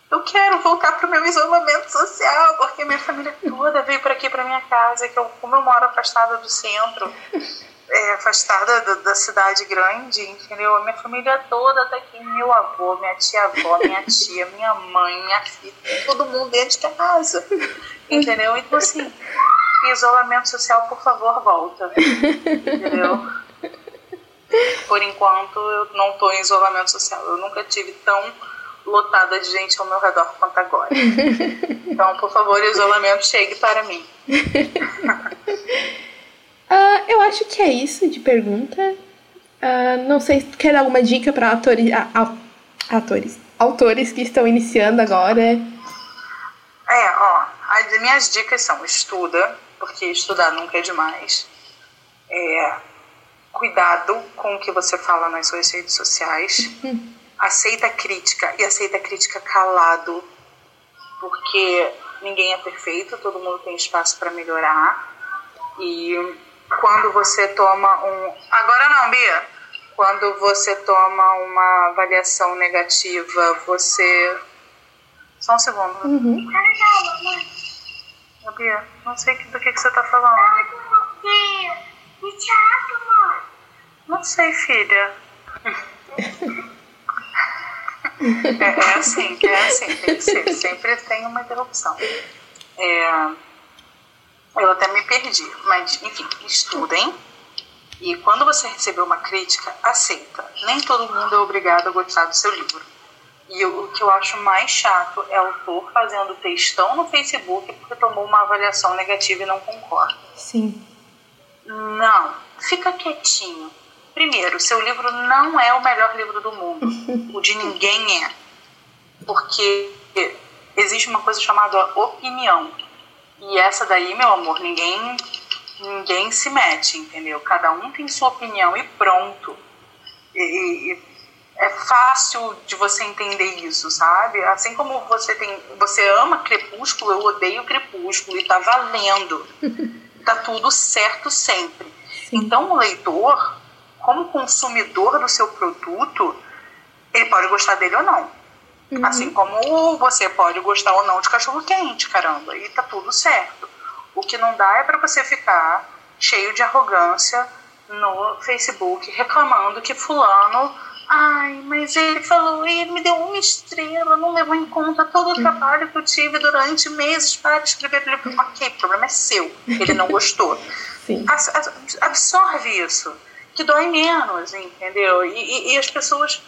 eu quero voltar pro meu isolamento social, porque minha família toda veio para aqui, para minha casa, que eu, como eu moro afastada do centro, é, afastada da, da, cidade grande, entendeu? A minha família toda tá aqui, meu avô, minha tia-avó, minha tia, minha mãe, minha filha, todo mundo dentro de casa, entendeu? Então, assim, isolamento social, por favor, volta, entendeu? Por enquanto, eu não tô em isolamento social. Eu nunca tive tão lotada de gente ao meu redor quanto agora. Então, por favor, isolamento chegue para mim. (laughs) Uh, eu acho que é isso de pergunta. Uh, não sei se quer dar alguma dica para atores, atores, autores que estão iniciando agora. É, ó, as minhas dicas são estuda, porque estudar nunca é demais. É, cuidado com o que você fala nas suas redes sociais. Uhum. Aceita crítica e aceita crítica calado, porque ninguém é perfeito, todo mundo tem espaço para melhorar. E quando você toma um. Agora não, Bia. Quando você toma uma avaliação negativa, você. Só um segundo. Uhum. Bia, não sei do que, que você tá falando. Do teatro, mãe. Não sei, filha. (laughs) é, é, assim, é assim, tem que ser. Sempre tem uma interrupção. É eu até me perdi, mas enfim, estudem. E quando você receber uma crítica, aceita. Nem todo mundo é obrigado a gostar do seu livro. E eu, o que eu acho mais chato é o autor fazendo textão no Facebook porque tomou uma avaliação negativa e não concorda. Sim. Não, fica quietinho. Primeiro, seu livro não é o melhor livro do mundo. (laughs) o de ninguém é. Porque existe uma coisa chamada opinião. E essa daí, meu amor, ninguém ninguém se mete, entendeu? Cada um tem sua opinião e pronto. E, e, é fácil de você entender isso, sabe? Assim como você tem, você ama Crepúsculo, eu odeio Crepúsculo e tá valendo. (laughs) tá tudo certo sempre. Então o leitor, como consumidor do seu produto, ele pode gostar dele ou não. Uhum. Assim como você pode gostar ou não de cachorro quente, caramba, e tá tudo certo. O que não dá é para você ficar cheio de arrogância no Facebook reclamando que fulano, ai, mas ele falou, ele me deu uma estrela, não levou em conta todo o uhum. trabalho que eu tive durante meses para escrever o livro. Ok, o problema é seu, ele não gostou. (laughs) Absorve isso, que dói menos, entendeu? E, e, e as pessoas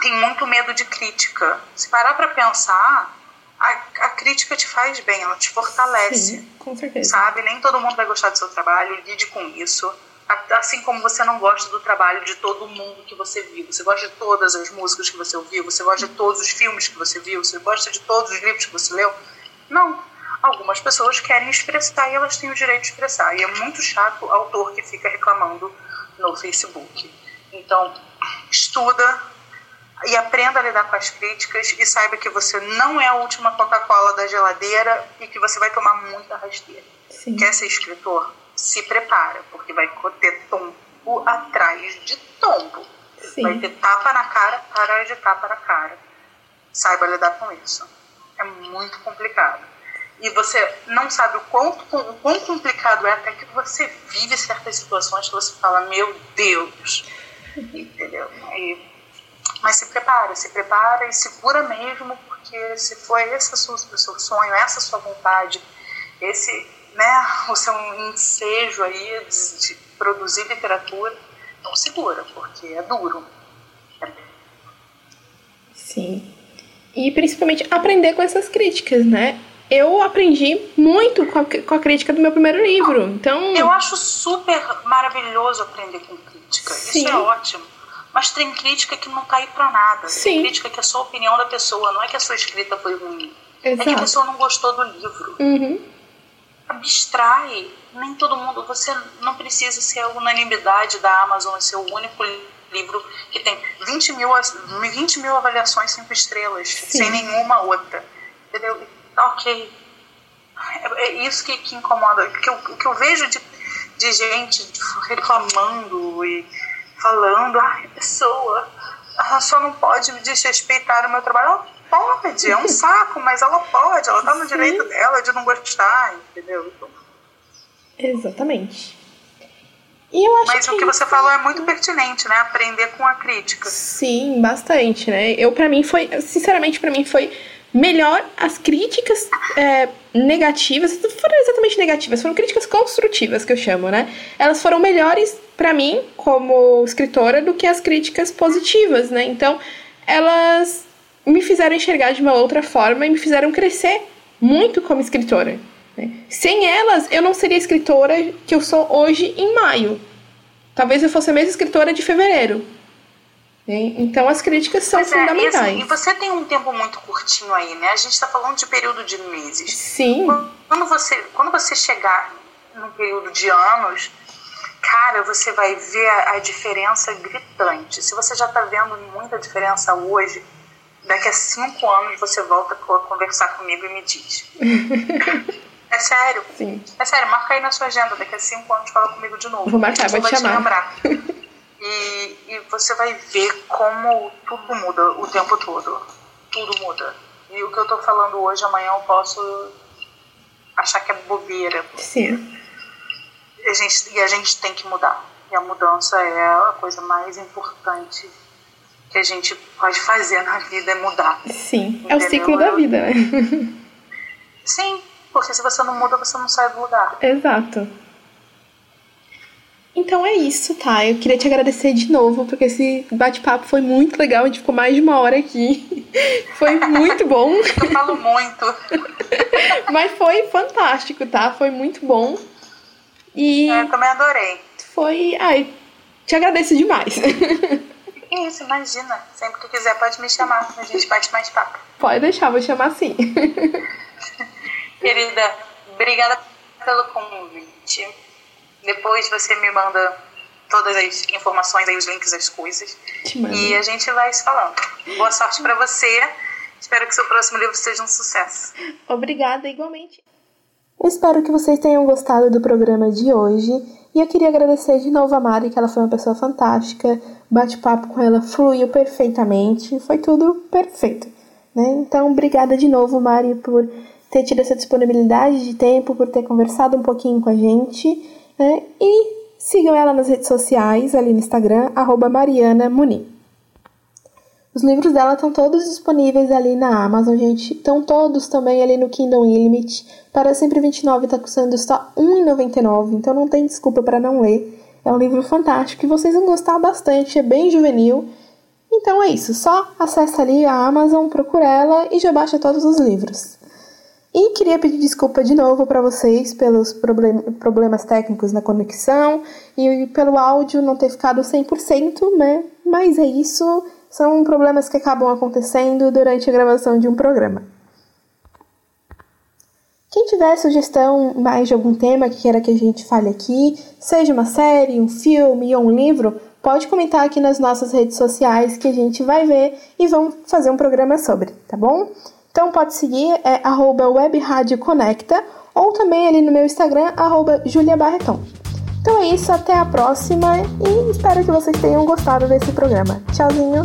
tem muito medo de crítica. Se parar para pensar, a, a, crítica te faz bem, ela te fortalece. Sim, com certeza. Sabe? Nem todo mundo vai gostar do seu trabalho, lide com isso. Assim como você não gosta do trabalho de todo mundo que você viu. Você gosta de todas as músicas que você ouviu, você gosta de todos os filmes que você viu, você gosta de todos os livros que você leu. Não. Algumas pessoas querem expressar e elas têm o direito de expressar. E é muito chato o autor que fica reclamando no Facebook. Então, estuda, e aprenda a lidar com as críticas e saiba que você não é a última Coca-Cola da geladeira e que você vai tomar muita rasteira. Sim. Quer ser escritor? Se prepara, porque vai ter tombo atrás de tombo. Sim. Vai ter tapa na cara, para de tapa na cara. Saiba lidar com isso. É muito complicado. e você não sabe o quão, o quão complicado é até que você vive certas situações que você fala, meu Deus, entendeu? E, mas se prepara, se prepara e segura mesmo, porque se for esse o seu sonho, essa sua vontade, esse, né, (laughs) o seu ensejo aí de, de produzir literatura, não segura, porque é duro. Sim. E principalmente aprender com essas críticas, né? Eu aprendi muito com a, com a crítica do meu primeiro livro. Então. Eu acho super maravilhoso aprender com crítica. Sim. Isso é ótimo. Mas tem crítica que não cai pra nada. Sim. Tem crítica que é só a opinião da pessoa, não é que a sua escrita foi ruim. Exato. É que a pessoa não gostou do livro. Uhum. Abstrai. Nem todo mundo. Você não precisa ser a unanimidade da Amazon, ser o único livro que tem 20 mil, 20 mil avaliações cinco estrelas, Sim. sem nenhuma outra. Entendeu? Ok. É, é isso que, que incomoda. O que eu, que eu vejo de, de gente reclamando e falando, ah, a pessoa ela só não pode desrespeitar o meu trabalho. Ela pode, é um (laughs) saco, mas ela pode, ela tá no direito dela de não gostar, entendeu? Então... Exatamente. Mas o que você falou é muito pertinente, né? Aprender com a crítica. Sim, bastante, né? Eu, para mim, foi, sinceramente, para mim foi melhor as críticas é, negativas, não foram exatamente negativas, foram críticas construtivas que eu chamo, né? Elas foram melhores para mim como escritora do que as críticas positivas, né? Então, elas me fizeram enxergar de uma outra forma e me fizeram crescer muito como escritora. Né? Sem elas, eu não seria a escritora que eu sou hoje em maio. Talvez eu fosse a mesma escritora de fevereiro. Né? Então as críticas são pois fundamentais. É, e, assim, e, você tem um tempo muito curtinho aí, né? A gente está falando de período de meses. Sim. Quando você, quando você chegar num período de anos, cara, você vai ver a, a diferença gritante. Se você já está vendo muita diferença hoje, daqui a cinco anos você volta a conversar comigo e me diz. (laughs) É sério. Sim. É sério, marca aí na sua agenda. Daqui a cinco anos fala comigo de novo. Vou marcar, vou te chamar. Te lembrar. (laughs) e, e você vai ver como tudo muda o tempo todo. Tudo muda. E o que eu tô falando hoje, amanhã eu posso achar que é bobeira. Sim. A gente, e a gente tem que mudar. E a mudança é a coisa mais importante que a gente pode fazer na vida, é mudar. Sim, Entendeu? é o ciclo da vida, né? (laughs) Sim, porque se você não muda, você não sai do lugar. Exato. Então é isso, tá? Eu queria te agradecer de novo, porque esse bate-papo foi muito legal. A gente ficou mais de uma hora aqui. (laughs) Foi muito bom. (laughs) Eu falo muito. Mas foi fantástico, tá? Foi muito bom. E. Eu também adorei. Foi. Ai, te agradeço demais. Isso, imagina. Sempre que quiser, pode me chamar. A gente bate mais papo. Pode deixar, vou chamar sim. (laughs) Querida, obrigada pelo convite. Depois você me manda todas as informações aí, os links das coisas. E a gente vai se falando. Boa sorte para você. Espero que seu próximo livro seja um sucesso. Obrigada, igualmente. Espero que vocês tenham gostado do programa de hoje. E eu queria agradecer de novo a Mari, que ela foi uma pessoa fantástica. Bate-papo com ela fluiu perfeitamente. Foi tudo perfeito. Né? Então, obrigada de novo, Mari, por ter tido essa disponibilidade de tempo, por ter conversado um pouquinho com a gente. Né? E sigam ela nas redes sociais, ali no Instagram, Mariana Muni. Os livros dela estão todos disponíveis ali na Amazon, gente. Estão todos também ali no Kindle Unlimited. Para sempre 29 está custando só R$1,99, então não tem desculpa para não ler. É um livro fantástico e vocês vão gostar bastante, é bem juvenil. Então é isso, só acessa ali a Amazon, procura ela e já baixa todos os livros. E queria pedir desculpa de novo para vocês pelos problem problemas técnicos na conexão e pelo áudio não ter ficado 100%, né? Mas é isso, são problemas que acabam acontecendo durante a gravação de um programa. Quem tiver sugestão mais de algum tema que queira que a gente fale aqui, seja uma série, um filme ou um livro, pode comentar aqui nas nossas redes sociais que a gente vai ver e vamos fazer um programa sobre, tá bom? Então pode seguir, é arroba webradioconecta ou também ali no meu Instagram, arroba. Então é isso, até a próxima e espero que vocês tenham gostado desse programa. Tchauzinho!